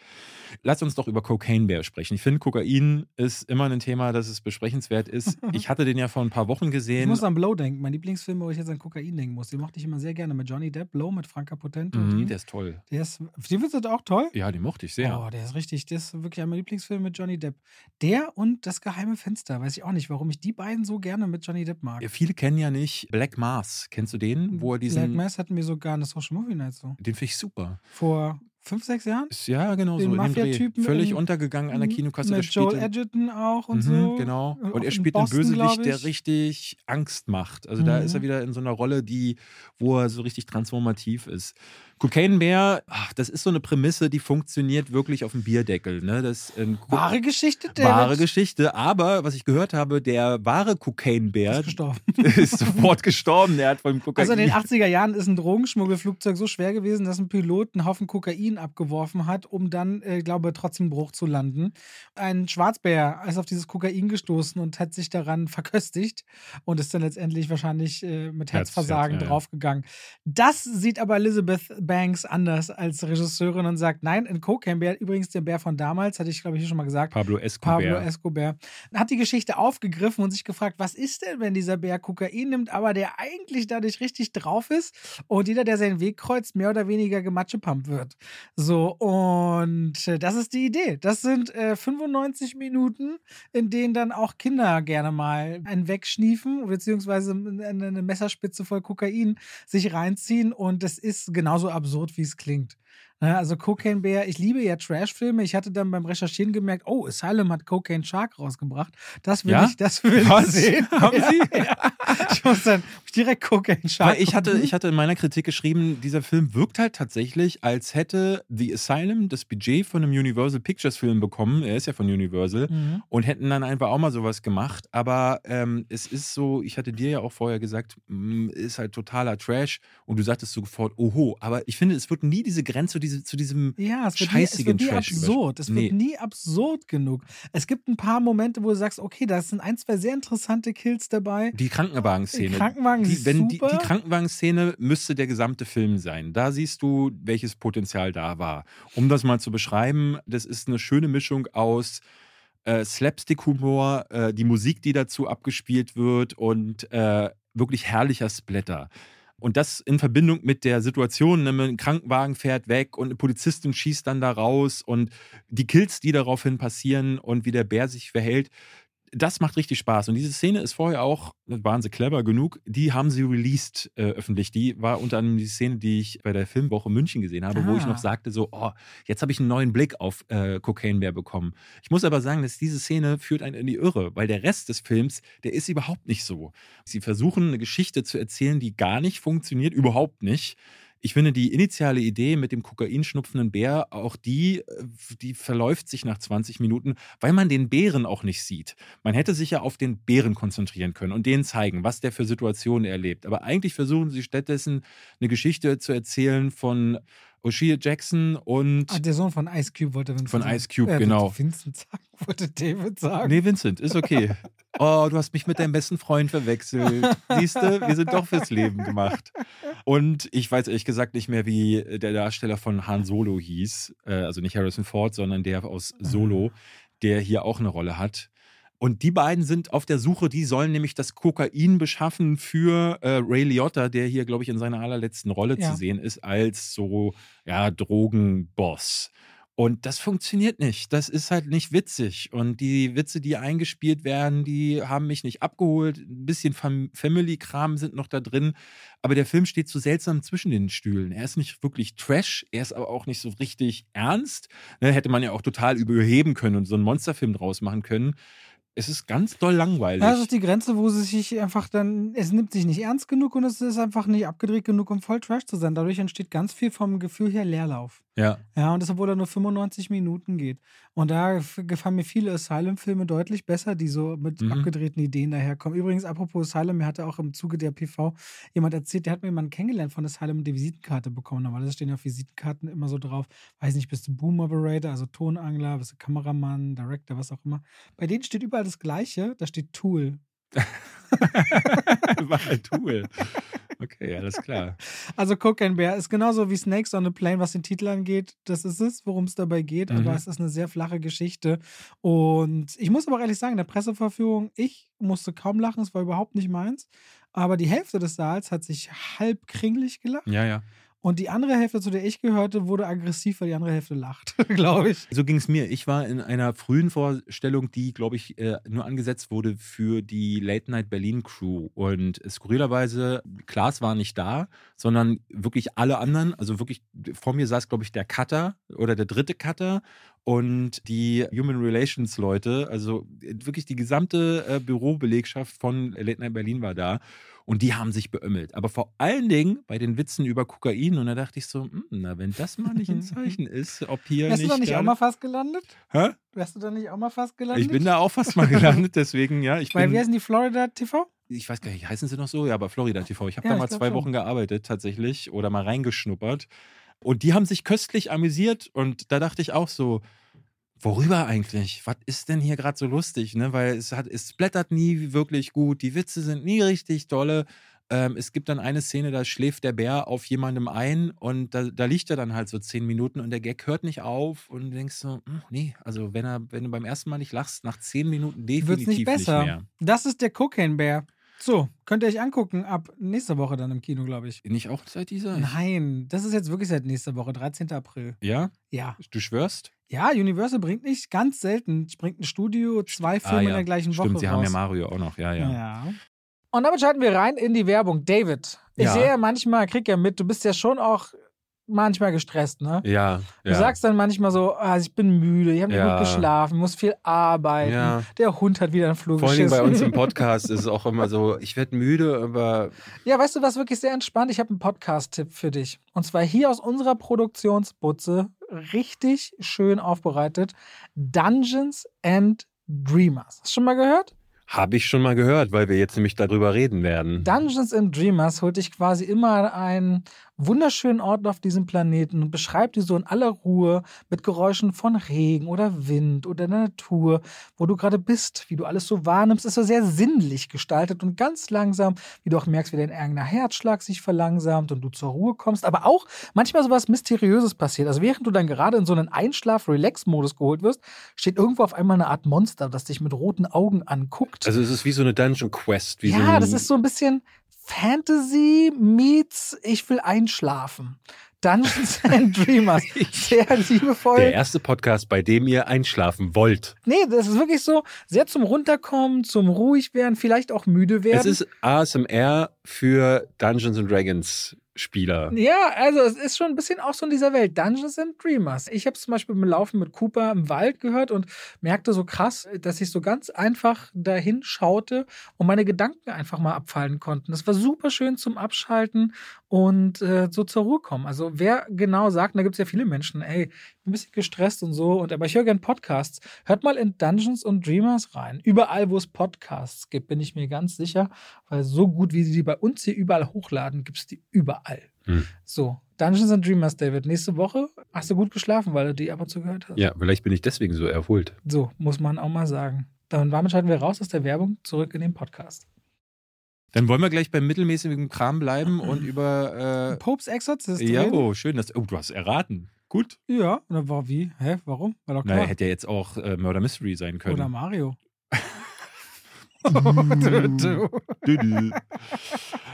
Lass uns doch über Cocaine Bear sprechen. Ich finde, Kokain ist immer ein Thema, das es besprechenswert ist. ich hatte den ja vor ein paar Wochen gesehen. Ich muss an Blow denken. Mein Lieblingsfilm, wo ich jetzt an Kokain denken muss. Den mochte ich immer sehr gerne mit Johnny Depp. Blow mit Franka Potente. Mhm, der ist toll. Der ist, den findest du auch toll? Ja, den mochte ich sehr. Oh, der ist richtig. Der ist wirklich mein Lieblingsfilm mit Johnny Depp. Der und Das geheime Fenster. Weiß ich auch nicht, warum ich die beiden so gerne mit Johnny Depp mag. Ja, viele kennen ja ja nicht Black Mars. Kennst du den? Wo er diesen. Black Mass hatten wir sogar eine Social Movie Night so. Den finde ich super. Vor fünf, sechs Jahren? Ja, genau Den so. in. Mafia-Typen Völlig in- untergegangen an der Kinokasse. Der Mit Joel spielte- Edgerton auch und Mhm, so. Genau. Äh, Und er in spielt Boston, glaub Bösewicht, der ich. richtig Angst macht. Also da ist er Mhm. wieder in so einer Rolle, die, wo er so richtig transformativ ist. Cocaine Bear, ach, das ist so eine Prämisse, die funktioniert wirklich auf dem Bierdeckel. Ne? Das, ähm, Wahre Geschichte, David. wahre Geschichte. Aber was ich gehört habe, der wahre Cocaine Bear Ist gestorben. ist sofort gestorben. Der hat vom Kokain. Also in den 80er Jahren ist ein Drogenschmuggelflugzeug so schwer gewesen, dass ein Pilot einen Haufen Kokain abgeworfen hat, um dann, äh, glaube trotzdem Bruch zu landen. Ein Schwarzbär ist auf dieses Kokain gestoßen und hat sich daran verköstigt und ist dann letztendlich wahrscheinlich äh, mit Herz- Herzversagen Herz, ja, ja. draufgegangen. Das sieht aber Elizabeth Banks anders als Regisseurin und sagt, nein, in Cocaine Bear, übrigens der Bär von damals, hatte ich glaube ich hier schon mal gesagt, Pablo Escobar. Pablo Escobar. Hat die Geschichte aufgegriffen und sich gefragt, was ist denn, wenn dieser Bär Kokain nimmt, aber der eigentlich dadurch richtig drauf ist und jeder, der seinen Weg kreuzt, mehr oder weniger gematschepumpt wird. So, und äh, das ist die Idee. Das sind äh, 95 Minuten, in denen dann auch Kinder gerne mal einen wegschniefen, beziehungsweise eine, Messerspitze voll Kokain sich reinziehen und es ist genauso absurd, wie es klingt. Ne, Also Cocaine Bear, ich liebe ja Trash-Filme. Ich hatte dann beim Recherchieren gemerkt, oh, Asylum hat Cocaine Shark rausgebracht. Das will Ja? ich, das will Was? ich sehen. Haben ja, Sie? Ja. Ich muss dann direkt Shark. Weil ich hatte, ich hatte in meiner Kritik geschrieben, dieser Film wirkt halt tatsächlich, als hätte The Asylum das Budget von einem Universal Pictures Film bekommen. Er ist ja von Universal. Mhm. Und hätten dann einfach auch mal sowas gemacht. Aber ähm, es ist so, ich hatte dir ja auch vorher gesagt, mh, ist halt totaler Trash. Und du sagtest sofort, oho. Aber ich finde, es wird nie diese Grenze zu, diese, zu diesem Ja, wird, nie, es scheißigen wird nie Trash absurd. Es Nee. wird nie absurd genug. Es gibt ein paar Momente, wo du sagst, okay, da sind ein, zwei sehr interessante Kills dabei. Die Krankenwagenszene. Die Krankenwagen die, wenn die, die Krankenwagenszene müsste der gesamte Film sein. Da siehst du, welches Potenzial da war. Um das mal zu beschreiben, das ist eine schöne Mischung aus äh, Slapstick-Humor, äh, die Musik, die dazu abgespielt wird und äh, wirklich herrlicher Splatter. Und das in Verbindung mit der Situation, ne, ein Krankenwagen fährt weg und eine Polizistin schießt dann da raus und die Kills, die daraufhin passieren und wie der Bär sich verhält, das macht richtig Spaß. Und diese Szene ist vorher auch, waren sie clever genug, die haben sie released äh, öffentlich. Die war unter anderem die Szene, die ich bei der Filmwoche München gesehen habe, wo ich Ah. noch sagte, so, oh, jetzt habe ich einen neuen Blick auf äh, Cocaine Bear bekommen. Ich muss aber sagen, dass diese Szene führt einen in die Irre, weil der Rest des Films, der ist überhaupt nicht so. Sie versuchen eine Geschichte zu erzählen, die gar nicht funktioniert, überhaupt nicht. Ich finde die initiale Idee mit dem kokainschnupfenden Bär, auch die, äh, die verläuft sich nach 20 Minuten, weil man den Bären auch nicht sieht. Man hätte sich ja auf den Bären konzentrieren können und denen zeigen, was der für Situationen erlebt. Aber eigentlich versuchen sie stattdessen eine Geschichte zu erzählen von O'Shea Jackson und Ah, der Sohn von Ice Cube wollte Vincent Von sagen. Ice Cube, äh, genau. Vincent sagen, wollte David sagen. Nee, Vincent, ist okay. Oh, du hast mich mit deinem besten Freund verwechselt. Siehst du, wir sind doch fürs Leben gemacht. Und ich weiß ehrlich gesagt nicht mehr, wie der Darsteller von Han Solo hieß. Äh, Also nicht Harrison Ford, sondern der aus Solo, der hier auch eine Rolle hat. Und die beiden sind auf der Suche, die sollen nämlich das Kokain beschaffen für äh, Ray Liotta, der hier, glaube ich, in seiner allerletzten Rolle Ja. zu sehen ist, als so, ja, Drogenboss. Und das funktioniert nicht. Das ist halt nicht witzig. Und die Witze, die eingespielt werden, die haben mich nicht abgeholt. Ein bisschen Fam Family-Kram sind noch da drin. Aber der Film steht so seltsam zwischen den Stühlen. Er ist nicht wirklich Trash, er ist aber auch nicht so richtig ernst. Ne, hätte man ja auch total überheben können und so einen Monsterfilm draus machen können. Es ist ganz doll langweilig. Das ist die Grenze, wo sie sich einfach dann, es nimmt sich nicht ernst genug und es ist einfach nicht abgedreht genug, um voll Trash zu sein. Dadurch entsteht ganz viel vom Gefühl her Leerlauf. ja. Ja, und das, obwohl er nur 95 Minuten geht. Und da gefallen mir viele Asylum-Filme deutlich besser, die so mit Mhm. abgedrehten Ideen daherkommen. Übrigens, apropos Asylum, mir hatte auch im Zuge der PV jemand erzählt, der hat mir jemanden kennengelernt von Asylum und die Visitenkarte bekommen. Normalerweise stehen ja auf Visitenkarten immer so drauf, weiß nicht, bist du Boom Operator, also Tonangler, bist du Kameramann, Director, was auch immer. Bei denen steht überall das Gleiche, da steht Tool. War ein Tool. Okay, alles klar. Also Cocaine Bear ist genauso wie Snakes on a Plane, was den Titel angeht. Das ist es, worum es dabei geht. Aber Mhm. es ist eine sehr flache Geschichte. Und ich muss aber auch ehrlich sagen, in der Presseverführung, ich musste kaum lachen. Es war überhaupt nicht meins. Aber die Hälfte des Saals hat sich halb kringlich gelacht. Ja, ja. Und die andere Hälfte, zu der ich gehörte, wurde aggressiv, weil die andere Hälfte lacht, glaube ich. So ging es mir. Ich war in einer frühen Vorstellung, die, glaube ich, äh, nur angesetzt wurde für die Late Night Berlin Crew. Und skurrilerweise, Klaas war nicht da, sondern wirklich alle anderen. Also wirklich, vor mir saß, glaube ich, der Cutter oder der dritte Cutter und die Human Relations Leute, also wirklich die gesamte äh, Bürobelegschaft von Late Night Berlin war da. Und die haben sich beömmelt. Aber vor allen Dingen bei den Witzen über Kokain. Und da dachte ich so, hm, na, wenn das mal nicht ein Zeichen ist, ob hier Wärst du da nicht auch mal fast gelandet? Hä? Wärst du da nicht auch mal fast gelandet? Ich bin da auch fast mal gelandet, deswegen, ja. Ich Weil bin, wir sind die Florida TV? ich weiß gar nicht, heißen sie noch so? Ja, aber Florida TV. Ich habe Ja, da mal zwei schon. Wochen gearbeitet, tatsächlich, oder mal reingeschnuppert. Und die haben sich köstlich amüsiert. Und da dachte ich auch so, worüber eigentlich? Was ist denn hier gerade so lustig? Ne? Weil es, hat, es blättert nie wirklich gut, die Witze sind nie richtig dolle. Ähm, es gibt dann eine Szene, da schläft der Bär auf jemandem ein und da, da liegt er dann halt so zehn Minuten und der Gag hört nicht auf und du denkst so, hm, nee, also wenn, er, wenn du beim ersten Mal nicht lachst, nach zehn Minuten Wird's definitiv nicht besser. mehr. Das ist der Cocaine Bear. So, könnt ihr euch angucken. Ab nächster Woche dann im Kino, glaube ich. Nicht auch seit dieser? Nein, das ist jetzt wirklich seit nächster Woche, 13. April. Ja? Ja. Du schwörst? Ja, Universal bringt nicht ganz selten, bringt ein Studio zwei Filme Ah, ja. in der gleichen Woche. Stimmt, sie haben ja raus. Mario auch noch, ja, ja. Ja. Und damit schalten wir rein in die Werbung. David, ich Ja. sehe ja manchmal, krieg ja mit, du bist ja schon auch manchmal gestresst, ne? Ja, Du ja. sagst dann manchmal so, ah, ich bin müde, ich habe nicht Ja. gut geschlafen, muss viel arbeiten. Ja. Der Hund hat wieder einen Flug Vor allem bei uns im Podcast ist es auch immer so, ich werde müde, aber Ja, weißt du, was wirklich sehr entspannt? Ich habe einen Podcast-Tipp für dich. Und zwar hier aus unserer Produktionsbutze, richtig schön aufbereitet. Dungeons and Dreamers. Hast du schon mal gehört? habe ich schon mal gehört, weil wir jetzt nämlich darüber reden werden. Dungeons and Dreamers holt dich quasi immer einen wunderschönen Ort auf diesem Planeten und beschreibt die so in aller Ruhe mit Geräuschen von Regen oder Wind oder der Natur, wo du gerade bist, wie du alles so wahrnimmst, ist so sehr sinnlich gestaltet und ganz langsam, wie du auch merkst, wie dein eigener Herzschlag sich verlangsamt und du zur Ruhe kommst, aber auch manchmal so was Mysteriöses passiert. Also während du dann gerade in so einen Einschlaf-Relax-Modus geholt wirst, steht irgendwo auf einmal eine Art Monster, das dich mit roten Augen anguckt. Also es ist wie so eine Dungeon Quest. Wie so Ja, ein, das ist so ein bisschen Fantasy meets Ich will einschlafen. Dungeons and Dreamers. Sehr liebevoll. der erste Podcast, bei dem ihr einschlafen wollt. Nee, das ist wirklich so sehr zum Runterkommen, zum ruhig werden, vielleicht auch müde werden. Es ist ASMR für Dungeons and Dragons Spieler. Ja, also es ist schon ein bisschen auch so in dieser Welt. Dungeons and Dreamers. Ich habe zum Beispiel beim Laufen mit Cooper im Wald gehört und merkte so krass, dass ich so ganz einfach dahin schaute und meine Gedanken einfach mal abfallen konnten. Das war super schön zum Abschalten und äh, so zur Ruhe kommen. Also wer genau sagt, und da gibt es ja viele Menschen, ey, ich bin ein bisschen gestresst und so, und aber ich höre gern Podcasts. Hört mal in Dungeons and Dreamers rein. Überall, wo es Podcasts gibt, bin ich mir ganz sicher, weil so gut, wie sie die bei uns hier überall hochladen, gibt es die überall. Hm. So, Dungeons and Dreamers, David. Nächste Woche hast du gut geschlafen, weil du die ab und zu gehört hast. Ja, vielleicht bin ich deswegen so erholt. So, muss man auch mal sagen. Dann damit schalten wir raus aus der Werbung zurück in den Podcast. Dann wollen wir gleich beim mittelmäßigen Kram bleiben und über. Popes Exorzist. Äh, ja, reden? oh, schön. Dass, oh, du hast erraten. Gut. Ja, und dann war wie? Hä, warum? War doch Na, klar. hätte ja jetzt auch äh, Murder Mystery sein können. Oder Mario.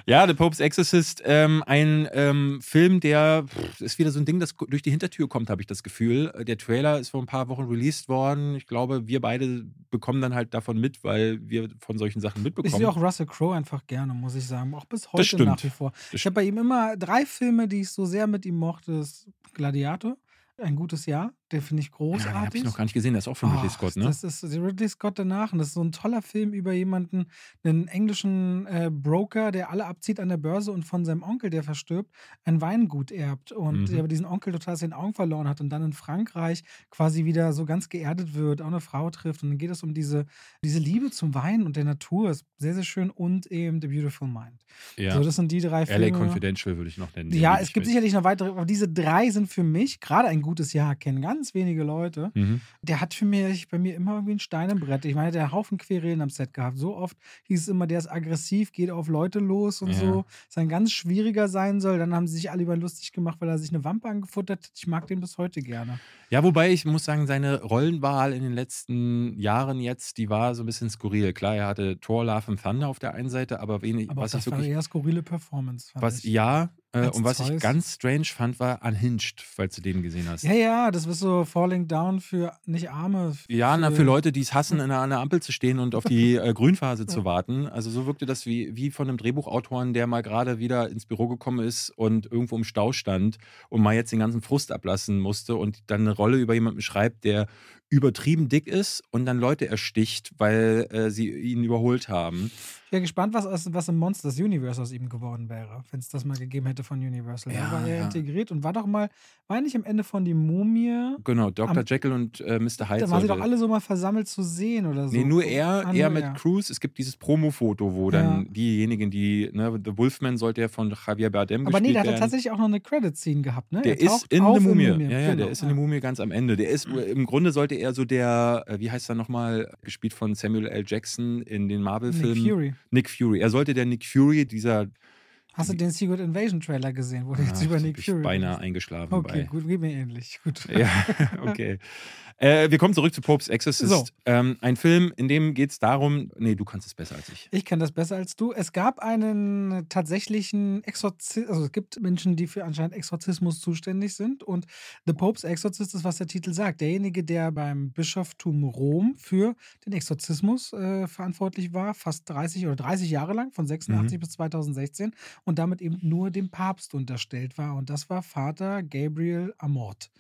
Ja, The Pope's Exorcist, ähm, ein ähm, Film, der pff, ist wieder so ein Ding, das durch die Hintertür kommt, habe ich das Gefühl. Der Trailer ist vor ein paar Wochen released worden. Ich glaube, wir beide bekommen dann halt davon mit, weil wir von solchen Sachen Ich mitbekommen. sehe auch Russell Crowe einfach gerne, muss ich sagen. Auch bis heute nach wie vor. Ich habe bei ihm immer drei Filme, die ich so sehr mit ihm mochte. Das ist Gladiator, ein gutes Jahr, den finde ich ja, den habe großartig. ich noch gar nicht gesehen. Der ist auch von Ridley Ach, Scott, ne? Das ist Ridley Scott danach. Und das ist so ein toller Film über jemanden, einen englischen äh, Broker, der alle abzieht an der Börse und von seinem Onkel, der verstirbt, ein Weingut erbt. Und Mhm. der aber diesen Onkel total aus den Augen verloren hat und dann in Frankreich quasi wieder so ganz geerdet wird, auch eine Frau trifft. Und dann geht es um diese, diese Liebe zum Wein und der Natur. Ist sehr, sehr schön. Und eben The Beautiful Mind. Ja. So, das sind die drei LA Filme. Confidential würde ich noch nennen. Ja, es gibt mit. sicherlich noch weitere, aber diese drei sind für mich, gerade ein gutes Jahr, kennen ganz wenige Leute. Mhm. Der hat für mich bei mir immer irgendwie ein Stein im Brett. Ich meine, der hat Haufen Querelen am Set gehabt. So oft hieß es immer, der ist aggressiv, geht auf Leute los und Ja. so. Dass er ein ganz schwieriger sein soll. Dann haben sie sich alle über lustig gemacht, weil er sich eine Wampe angefuttert hat. Ich mag den bis heute gerne. Ja, wobei ich muss sagen, seine Rollenwahl in den letzten Jahren jetzt, die war so ein bisschen skurril. Klar, er hatte Thor, Love and Thunder auf der einen Seite, aber wenig, Aber was das ich war wirklich eher skurrile Performance. Was, ich. ja, Äh, und was ich ganz strange fand, war Unhinged, falls du den gesehen hast. Ja, ja, das ist so Falling Down für nicht Arme. Ja, na, für Leute, die es hassen, in einer, an der Ampel zu stehen und auf die äh, Grünphase zu warten. Also so wirkte das wie, wie von einem Drehbuchautoren, der mal gerade wieder ins Büro gekommen ist und irgendwo im Stau stand und mal jetzt den ganzen Frust ablassen musste und dann eine Rolle über jemanden schreibt, der übertrieben dick ist und dann Leute ersticht, weil äh, sie ihn überholt haben. Ich wäre gespannt, was, aus, was im Monsters Universe aus ihm geworden wäre, wenn es das mal gegeben hätte von Universal. Ja, da war er ja. integriert und war doch mal, war er nicht am Ende von die Mumie? Genau, Dr. Am- Jekyll und äh, Mr. Hyde. Da waren sie doch alle so mal versammelt zu sehen oder so. Nee, nur er, Ah, er mit er. Cruz. Es gibt dieses Promo-Foto, wo dann Ja. diejenigen, die, ne, The Wolfman sollte ja von Javier Bardem Aber nee, der hat werden. tatsächlich auch noch eine Credit-Scene gehabt, ne? Der Er ist in der Mumie. Ja, ja, der Genau, ist in der Mumie ganz am Ende. Der ist, im Grunde sollte er so der, äh, wie heißt er nochmal, gespielt von Samuel L. Jackson in den Nick Marvel-Filmen. Fury. Nick Fury. Er sollte der Nick Fury, dieser. Hast du den Secret Invasion Trailer gesehen, wo du jetzt Ah, über ich Nick bin Fury beinahe redest? eingeschlafen Okay, bei. gut, geht mir ähnlich. Gut. Ja, okay. Äh, wir kommen zurück zu Popes Exorcist. So. Ähm, ein Film, in dem geht es darum. Nee, du kannst es besser als ich. Ich kann das besser als du. Es gab einen tatsächlichen Exorzismus, also es gibt Menschen, die für anscheinend Exorzismus zuständig sind. Und The Pope's Exorcist ist, was der Titel sagt. Derjenige, der beim Bischoftum Rom für den Exorzismus äh, verantwortlich war, fast 30 oder 30 Jahre lang, von 86 bis 2016, und damit eben nur dem Papst unterstellt war. Und das war Vater Gabriel Amort.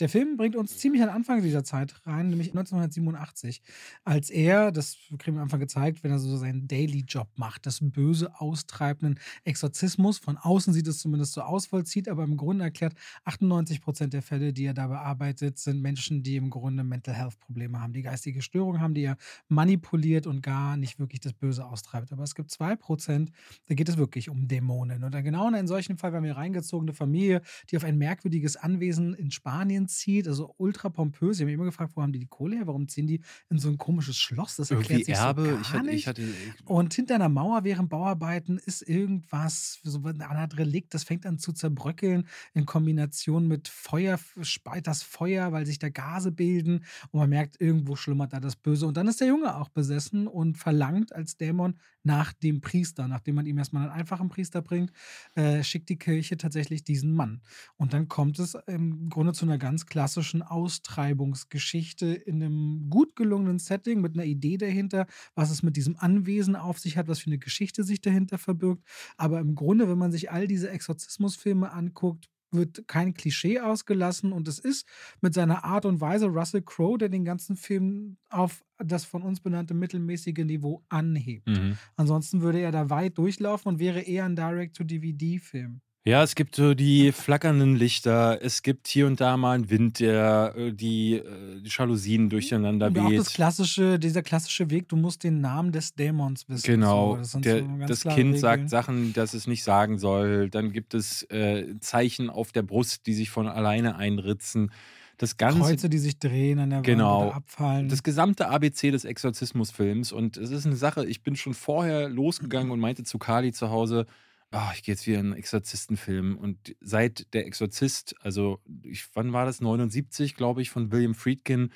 Der Film bringt uns ziemlich an Anfang dieser Zeit rein, nämlich 1987, als er, das kriegen wir am Anfang gezeigt, wenn er so seinen Daily-Job macht, das böse austreibenden Exorzismus, von außen sieht es zumindest so aus, vollzieht, aber im Grunde erklärt, 98 Prozent der Fälle, die er da bearbeitet, sind Menschen, die im Grunde Mental Health-Probleme haben, die geistige Störungen haben, die er manipuliert und gar nicht wirklich das Böse austreibt. Aber es gibt zwei Prozent, da geht es wirklich um Dämonen. Und dann genau in einem solchen Fall, wir haben hier reingezogene Familie, die auf ein merkwürdiges Anwesen in Spanien zieht, also ultra pompös. Ich habe mich immer gefragt, wo haben die die Kohle her? Warum ziehen die in so ein komisches Schloss? Das erklärt Irgendwie sich Erbe. so gar ich, hatte, nicht. ich hatte. Und hinter einer Mauer während Bauarbeiten ist irgendwas, so eine Art Relikt, das fängt an zu zerbröckeln in Kombination mit Feuer, speit das Feuer, weil sich da Gase bilden und man merkt, irgendwo schlummert da das Böse. Und dann ist der Junge auch besessen und verlangt als Dämon nach dem Priester. Nachdem man ihm erstmal einen einfachen Priester bringt, äh, schickt die Kirche tatsächlich diesen Mann. Und dann kommt es im Grunde zu einer ganz klassischen Austreibungsgeschichte in einem gut gelungenen Setting mit einer Idee dahinter, was es mit diesem Anwesen auf sich hat, was für eine Geschichte sich dahinter verbirgt. Aber im Grunde, wenn man sich all diese Exorzismusfilme anguckt, wird kein Klischee ausgelassen und es ist mit seiner Art und Weise Russell Crowe, der den ganzen Film auf das von uns benannte mittelmäßige Niveau anhebt. Mhm. Ansonsten würde er da weit durchlaufen und wäre eher ein Direct-to-DVD-Film. Ja, es gibt so die flackernden Lichter. Es gibt hier und da mal einen Wind, der äh, die, äh, die Jalousien durcheinander Und auch das weht. klassische, dieser klassische Weg, du musst den Namen des Dämons wissen. Genau, So, das sind der, so ganz das klare Kind Regeln. sagt Sachen, dass es nicht sagen soll. Dann gibt es äh, Zeichen auf der Brust, die sich von alleine einritzen. Das Ganze, Kreuze, die sich drehen an der Genau. Wand oder abfallen. das gesamte ABC des Exorzismusfilms. Und es ist eine Sache, ich bin schon vorher losgegangen und meinte zu Kali zu Hause, ah, ich gehe jetzt wieder in einen Exorzistenfilm. Und seit der Exorzist, also ich, wann war das? 79, glaube ich, von William Friedkin,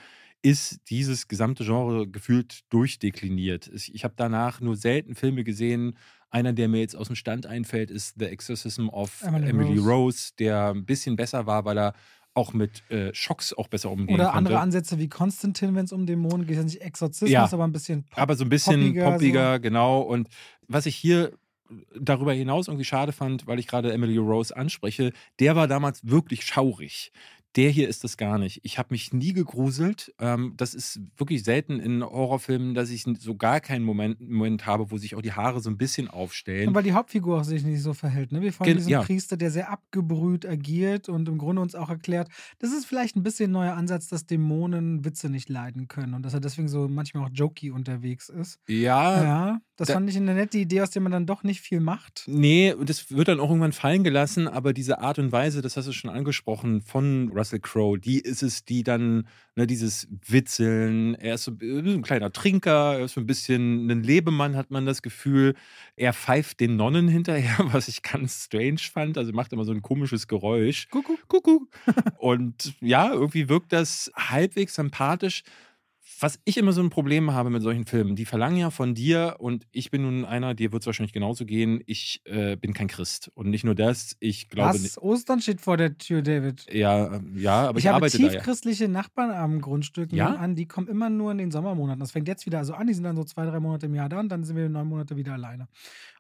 ist dieses gesamte Genre gefühlt durchdekliniert. Ich, habe danach nur selten Filme gesehen. Einer, der mir jetzt aus dem Stand einfällt, ist The Exorcism of Emily Emily, Rose. Rose. der ein bisschen besser war, weil er auch mit äh, Schocks auch besser umgehen oder konnte. andere Ansätze wie Konstantin, wenn es um Dämonen geht. Ja nicht Exorzismus, Ja. aber ein bisschen pop aber so ein bisschen poppiger, poppiger, so. genau. Und was ich hier darüber hinaus irgendwie schade fand, weil ich gerade Emily Rose anspreche, der war damals wirklich schaurig. Der hier ist das gar nicht. Ich habe mich nie gegruselt. Ähm, das ist wirklich selten in Horrorfilmen, dass ich so gar keinen Moment, Moment habe, wo sich auch die Haare so ein bisschen aufstellen. Und weil die Hauptfigur auch sich nicht so verhält. Ne? Wir folgen Gen- diesem ja. Priester, der sehr abgebrüht agiert und im Grunde uns auch erklärt, das ist vielleicht ein bisschen ein neuer Ansatz, dass Dämonen Witze nicht leiden können und dass er deswegen so manchmal auch jokey unterwegs ist. ja, Ja, das da- fand ich eine nette Idee, aus der man dann doch nicht viel macht. Nee, und das wird dann auch irgendwann fallen gelassen, aber diese Art und Weise, das hast du schon angesprochen, von Russell Crowe, die ist es, die dann, ne, dieses Witzeln, er ist so ein kleiner Trinker, er ist so ein bisschen ein Lebemann, hat man das Gefühl. Er pfeift den Nonnen hinterher, was ich ganz strange fand. Also macht immer so ein komisches Geräusch. Kuckuck. Kuckuck. Und ja, irgendwie wirkt das halbwegs sympathisch. Was ich immer so ein Problem habe mit solchen Filmen, die verlangen ja von dir, und ich bin nun einer, dir wird es wahrscheinlich genauso gehen, ich äh, bin kein Christ. Und nicht nur das, ich glaube. Was? Ostern steht vor der Tür, David. Ja, ähm, ja, aber ich, ich habe arbeite da ja. tiefchristliche Nachbarn am Grundstück Ja? an, die kommen immer nur in den Sommermonaten. Das fängt jetzt wieder also an, die sind dann so zwei, drei Monate im Jahr da und dann sind wir neun Monate wieder alleine.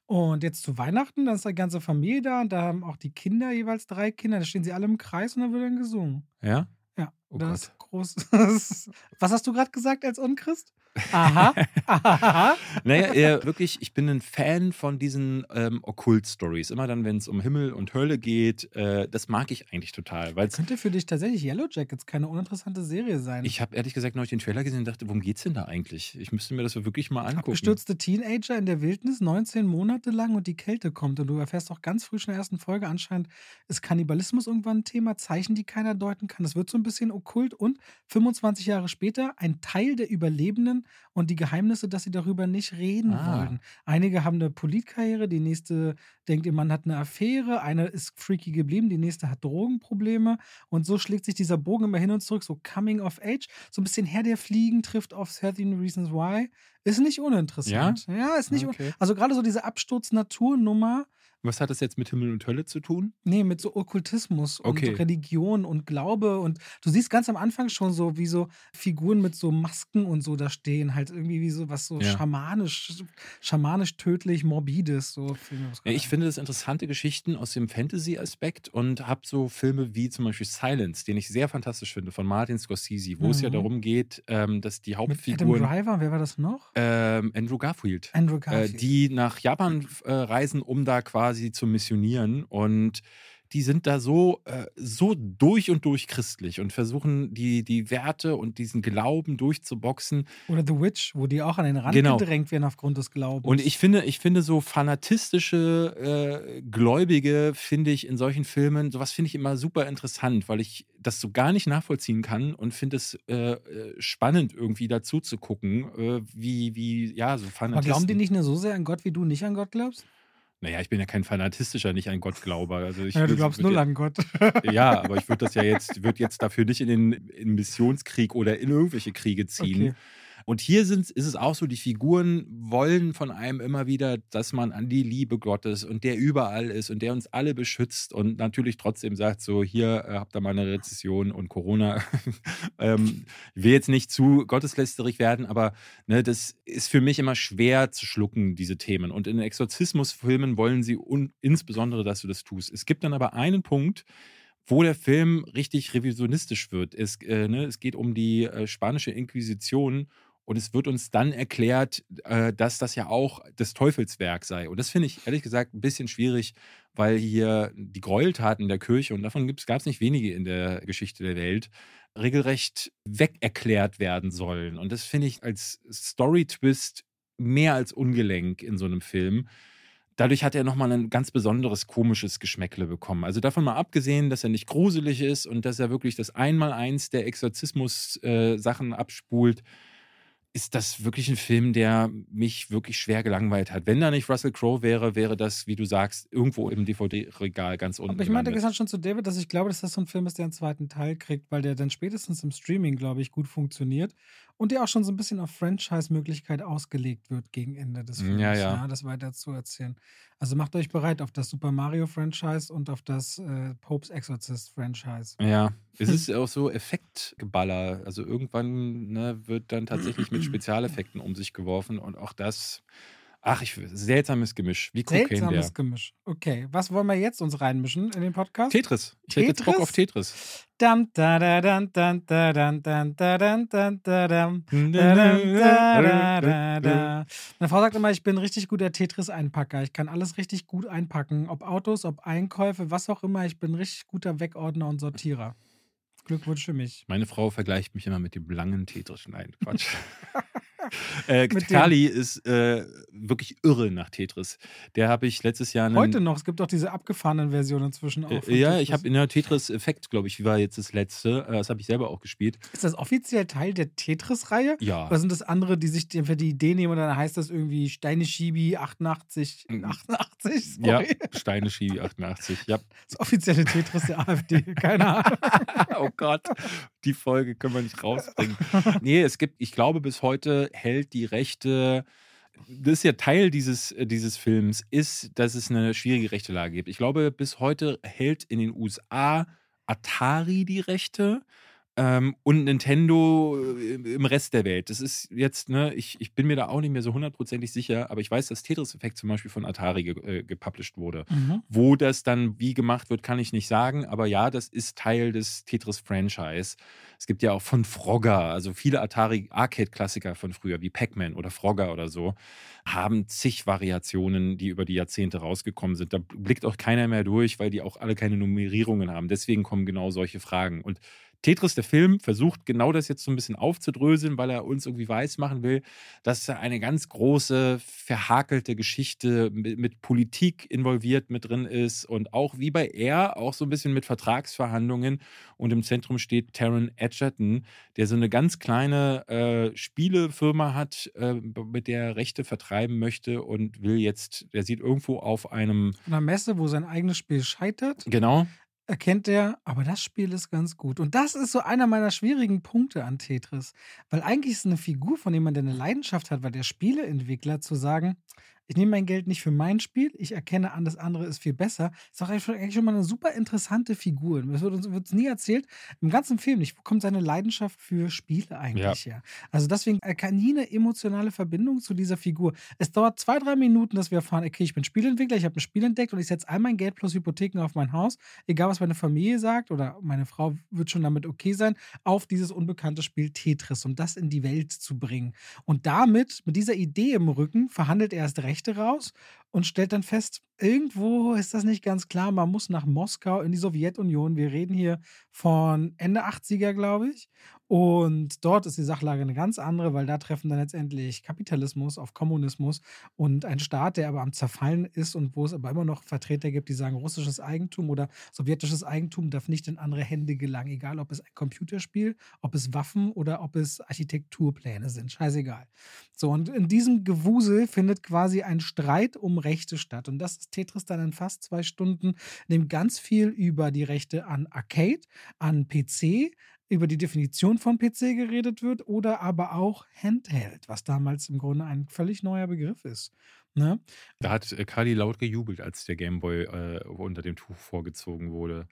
Und jetzt zu Weihnachten, dann ist die ganze Familie da und da haben auch die Kinder jeweils drei Kinder, da stehen sie alle im Kreis und dann wird dann gesungen. Ja? Ja, Oh das Gott. Groß. Was hast du gerade gesagt als Unchrist? Aha. Aha. Naja, eher wirklich, ich bin ein Fan von diesen ähm, Okkult-Stories. Immer dann, wenn es um Himmel und Hölle geht, äh, das mag ich eigentlich total. Weil Könnte für dich tatsächlich Yellow Jackets keine uninteressante Serie sein. ich habe ehrlich gesagt neulich den Trailer gesehen und dachte, worum geht's denn da eigentlich? Ich müsste mir das wirklich mal angucken. Abgestürzte Teenager in der Wildnis, 19 Monate lang und die Kälte kommt. Und du erfährst auch ganz früh schon in der ersten Folge, anscheinend ist Kannibalismus irgendwann ein Thema, Zeichen, die keiner deuten kann. Das wird so ein bisschen okkult und 25 Jahre später ein Teil der Überlebenden und die Geheimnisse, dass sie darüber nicht reden Ah. wollen. Einige haben eine Politkarriere, die nächste denkt, ihr Mann hat eine Affäre, eine ist freaky geblieben, die nächste hat Drogenprobleme. Und so schlägt sich dieser Bogen immer hin und zurück, so Coming of Age, so ein bisschen Herr der Fliegen trifft auf 13 Reasons Why. Ist nicht uninteressant. Ja, ist nicht Okay. Also gerade so diese Absturz-Natur-Nummer, Was hat das jetzt mit Himmel und Hölle zu tun? nee, mit so Okkultismus und Okay. Religion und Glaube. Und du siehst ganz am Anfang schon so, wie so Figuren mit so Masken und so da stehen. Halt irgendwie wie so was so Ja. schamanisch, schamanisch tödlich, morbides. So Ja, ich finde das interessante Geschichten aus dem Fantasy-Aspekt und habe so Filme wie zum Beispiel Silence, den ich sehr fantastisch finde, von Martin Scorsese, wo es ja Mhm. darum geht, ähm, dass die mit Adam Hauptfiguren Driver, wer war das noch? ähm, Andrew Garfield, Andrew äh, Garfield. die nach Japan äh, reisen, um da quasi zu missionieren und die sind da so, äh, so durch und durch christlich und versuchen die, die Werte und diesen Glauben durchzuboxen. Oder The Witch, wo die auch an den Rand Genau. gedrängt werden aufgrund des Glaubens. Und ich finde, ich finde so fanatistische äh, Gläubige finde ich in solchen Filmen, sowas finde ich immer super interessant, weil ich das so gar nicht nachvollziehen kann und finde es äh, äh, spannend irgendwie dazu zu gucken, äh, wie, wie, ja, so Aber Fanatisten. glauben die nicht nur so sehr an Gott, wie du nicht an Gott glaubst? Naja, ich bin ja kein fanatistischer, nicht an Gott Glauber. Also ich Ja, du glaubst null ja, an Gott. Ja, aber ich würde das ja jetzt, würde jetzt dafür nicht in den in Missionskrieg oder in irgendwelche Kriege ziehen. Okay. Und hier sind, ist es auch so, die Figuren wollen von einem immer wieder, dass man an die Liebe Gottes und der überall ist und der uns alle beschützt und natürlich trotzdem sagt, so hier äh, habt ihr mal eine Rezession und Corona. ähm, ich will jetzt nicht zu gotteslästerig werden, aber ne, das ist für mich immer schwer zu schlucken, diese Themen. Und in Exorzismusfilmen wollen sie insbesondere, dass du das tust. Es gibt dann aber einen Punkt, wo der Film richtig revisionistisch wird. Es, äh, ne, es geht um die äh, spanische Inquisition und es wird uns dann erklärt, äh, dass das ja auch das Teufelswerk sei. Und das finde ich ehrlich gesagt ein bisschen schwierig, weil hier die Gräueltaten der Kirche, und davon gab es nicht wenige in der Geschichte der Welt, regelrecht wegerklärt werden sollen. Und das finde ich als Story-Twist mehr als ungelenk in so einem Film. Dadurch hat er nochmal ein ganz besonderes komisches Geschmäckle bekommen. Also davon mal abgesehen, dass er nicht gruselig ist und dass er wirklich das Einmaleins der Exorzismus-Sachen abspult, ist das wirklich ein Film, der mich wirklich schwer gelangweilt hat. Wenn da nicht Russell Crowe wäre, wäre das, wie du sagst, irgendwo im DVD-Regal ganz unten. Aber ich meinte gestern schon zu David, dass ich glaube, dass das so ein Film ist, der einen zweiten Teil kriegt, weil der dann spätestens im Streaming, glaube ich, gut funktioniert und der auch schon so ein bisschen auf Franchise-Möglichkeit ausgelegt wird gegen Ende des Ja, Films, ja. das weiter zu erzählen. Also macht euch bereit auf das Super Mario-Franchise und auf das äh, Popes Exorcist-Franchise. Ja, es Hm. ist auch so Effektgeballer. Also irgendwann ne, wird dann tatsächlich mit Spezialeffekten um sich geworfen und auch das, ach, ich seltsames Gemisch, wie Cocaine. Seltsames Gemisch. Okay, was wollen wir jetzt uns reinmischen in den Podcast? Tetris. Ich hätte jetzt Bock auf Tetris. Dam, da, da, dan, dan, da, dan, dan, da, dan, dan, da, dam. Da, dam, da, da, da. Meine Frau sagt immer, ich bin richtig guter Tetris-Einpacker. Ich kann alles richtig gut einpacken. Ob Autos, ob Einkäufe, was auch immer. Ich bin richtig guter Wegordner und Sortierer. Glückwunsch für mich. Meine Frau vergleicht mich immer mit dem langen Tetris. Nein, Quatsch. äh, Kali ist äh, wirklich irre nach Tetris. Der habe ich letztes Jahr. Heute noch, es gibt auch diese abgefahrenen Versionen inzwischen auch. Äh, ja, ich habe in der Tetris Effekt, glaube ich, wie war jetzt das letzte. Äh, das habe ich selber auch gespielt. Ist das offiziell Teil der Tetris-Reihe? Ja. Oder sind das andere, die sich für die Idee nehmen und dann heißt das irgendwie Steine Schibi 88, 88? Sorry. Ja, Steine Schibi 88, ja. Das offizielle Tetris der AfD, keine Ahnung. oh Gott, die Folge können wir nicht rausbringen. Nee, es gibt, ich glaube, bis heute hält die Rechte das ist ja Teil dieses, äh, dieses Films, ist, dass es eine schwierige rechte Lage gibt. Ich glaube, bis heute hält in den USA Atari die Rechte ähm, und Nintendo äh, im Rest der Welt. Das ist jetzt, ne, ich, ich bin mir da auch nicht mehr so hundertprozentig sicher, aber ich weiß, dass Tetris Effect zum Beispiel von Atari ge äh, gepublished wurde. Mhm. Wo das dann wie gemacht wird, kann ich nicht sagen, aber ja, das ist Teil des Tetris-Franchise. Es gibt ja auch von Frogger, also viele Atari-Arcade-Klassiker von früher, wie Pac-Man oder Frogger oder so, haben zig Variationen, die über die Jahrzehnte rausgekommen sind. Da blickt auch keiner mehr durch, weil die auch alle keine Nummerierungen haben. Deswegen kommen genau solche Fragen. Und Tetris, der Film, versucht genau das jetzt so ein bisschen aufzudröseln, weil er uns irgendwie weiß machen will, dass da eine ganz große, verhakelte Geschichte mit, mit, Politik involviert mit drin ist und auch wie bei er auch so ein bisschen mit Vertragsverhandlungen. Und im Zentrum steht Taron Edgerton, der so eine ganz kleine äh, Spielefirma hat, äh, mit der er Rechte vertreiben möchte und will jetzt, der sieht irgendwo auf einem. Einer Messe, wo sein eigenes Spiel scheitert. Genau erkennt er, aber das Spiel ist ganz gut. Und das ist so einer meiner schwierigen Punkte an Tetris. Weil eigentlich ist es eine Figur von jemandem, der eine Leidenschaft hat, weil der Spieleentwickler zu sagen, ich nehme mein Geld nicht für mein Spiel, ich erkenne an, das andere ist viel besser. Ist doch eigentlich schon mal eine super interessante Figur. Das wird uns, wird uns nie erzählt, im ganzen Film nicht. Wo kommt seine Leidenschaft für Spiele eigentlich ja. her? Also deswegen er kann nie eine emotionale Verbindung zu dieser Figur. Es dauert zwei, drei Minuten, dass wir erfahren, okay, ich bin Spielentwickler, ich habe ein Spiel entdeckt und ich setze all mein Geld plus Hypotheken auf mein Haus, egal was meine Familie sagt oder meine Frau wird schon damit okay sein, auf dieses unbekannte Spiel Tetris und das in die Welt zu bringen. Und damit, mit dieser Idee im Rücken, verhandelt er erst recht Rechte raus und stellt dann fest, irgendwo ist das nicht ganz klar. Man muss nach Moskau in die Sowjetunion. Wir reden hier von Ende 80er, glaube ich. Und dort ist die Sachlage eine ganz andere, weil da treffen dann letztendlich Kapitalismus auf Kommunismus und ein Staat, der aber am Zerfallen ist und wo es aber immer noch Vertreter gibt, die sagen, russisches Eigentum oder sowjetisches Eigentum darf nicht in andere Hände gelangen, egal ob es ein Computerspiel, ob es Waffen oder ob es Architekturpläne sind. Scheißegal. So, und in diesem Gewusel findet quasi ein Streit um Rechte statt. Und das ist Tetris dann in fast zwei Stunden, nimmt ganz viel über die Rechte an Arcade, an PC, über die Definition von PC geredet wird oder aber auch Handheld, was damals im Grunde ein völlig neuer Begriff ist. Ne? Da hat äh, Kali laut gejubelt, als der Gameboy äh, unter dem Tuch vorgezogen wurde.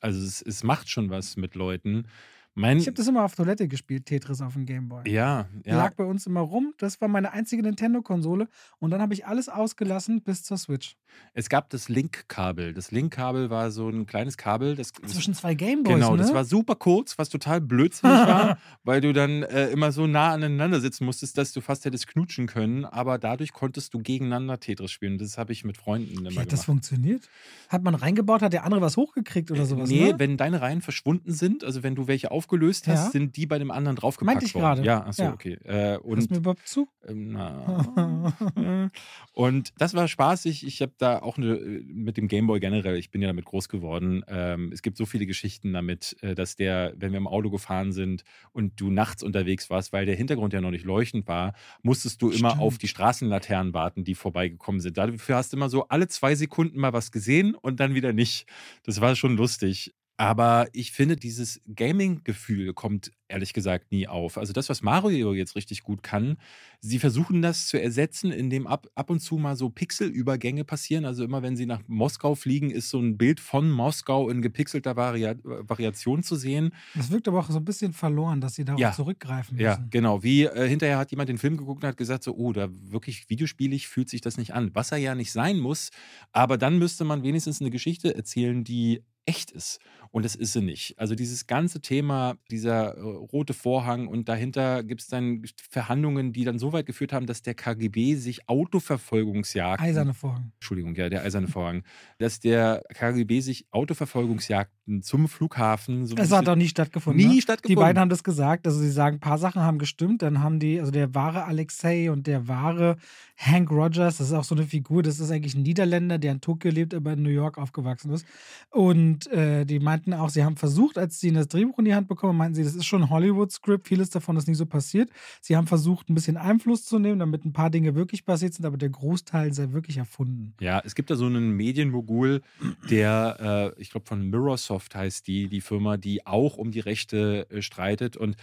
Also es, es macht schon was mit Leuten. Mein ich habe das immer auf Toilette gespielt, Tetris auf dem Gameboy. Ja, ja. Lag bei uns immer rum. Das war meine einzige Nintendo-Konsole. Und dann habe ich alles ausgelassen bis zur Switch. Es gab das Link-Kabel. Das Link-Kabel war so ein kleines Kabel. Das, Zwischen zwei Gameboys. Genau, ne? das war super kurz, was total blödsinnig war, weil du dann äh, immer so nah aneinander sitzen musstest, dass du fast hättest knutschen können. Aber dadurch konntest du gegeneinander Tetris spielen. Das habe ich mit Freunden immer Wie hat gemacht. das funktioniert? Hat man reingebaut, hat der andere was hochgekriegt oder sowas? Nee, ne? wenn deine Reihen verschwunden sind, also wenn du welche auf aufgelöst hast, ja. sind die bei dem anderen draufgepackt Meinte ich gerade. Ja, achso, ja. okay. Äh, und, Hörst mir überhaupt zu? Ähm, na, und das war spaßig. Ich habe da auch eine, mit dem Gameboy generell, ich bin ja damit groß geworden. Ähm, es gibt so viele Geschichten damit, äh, dass der, wenn wir im Auto gefahren sind und du nachts unterwegs warst, weil der Hintergrund ja noch nicht leuchtend war, musstest du immer Stimmt. auf die Straßenlaternen warten, die vorbeigekommen sind. Dafür hast du immer so alle zwei Sekunden mal was gesehen und dann wieder nicht. Das war schon lustig. Aber ich finde, dieses Gaming-Gefühl kommt ehrlich gesagt nie auf. Also das, was Mario jetzt richtig gut kann, sie versuchen das zu ersetzen, indem ab, ab und zu mal so Pixelübergänge passieren. Also immer wenn sie nach Moskau fliegen, ist so ein Bild von Moskau in gepixelter Varia Variation zu sehen. Das wirkt aber auch so ein bisschen verloren, dass sie darauf ja. zurückgreifen müssen. Ja, genau. Wie äh, hinterher hat jemand den Film geguckt und hat gesagt, so, oh, da wirklich videospielig fühlt sich das nicht an. Was er ja nicht sein muss, aber dann müsste man wenigstens eine Geschichte erzählen, die echt ist. Und das ist sie nicht. Also dieses ganze Thema, dieser äh, rote Vorhang und dahinter gibt es dann Verhandlungen, die dann so weit geführt haben, dass der KGB sich Autoverfolgungsjagden. Eiserne Vorhang. Entschuldigung, ja, der eiserne Vorhang. dass der KGB sich Autoverfolgungsjagden zum Flughafen. So Es hat auch nie stattgefunden. nie ne? stattgefunden. Die beiden haben das gesagt. Also sie sagen, ein paar Sachen haben gestimmt. Dann haben die, also der wahre Alexei und der wahre Hank Rogers, das ist auch so eine Figur, das ist eigentlich ein Niederländer, der in Tokio lebt, aber in New York aufgewachsen ist. Und äh, die meinten auch, sie haben versucht, als sie das Drehbuch in die Hand bekommen, meinten sie, das ist schon ein Hollywood-Script, vieles davon ist nie so passiert. Sie haben versucht, ein bisschen Einfluss zu nehmen, damit ein paar Dinge wirklich passiert sind, aber der Großteil sei wirklich erfunden. Ja, es gibt da so einen Medienmogul, der, äh, ich glaube, von Mirrorsoft heißt die, die Firma, die auch um die Rechte äh, streitet. Und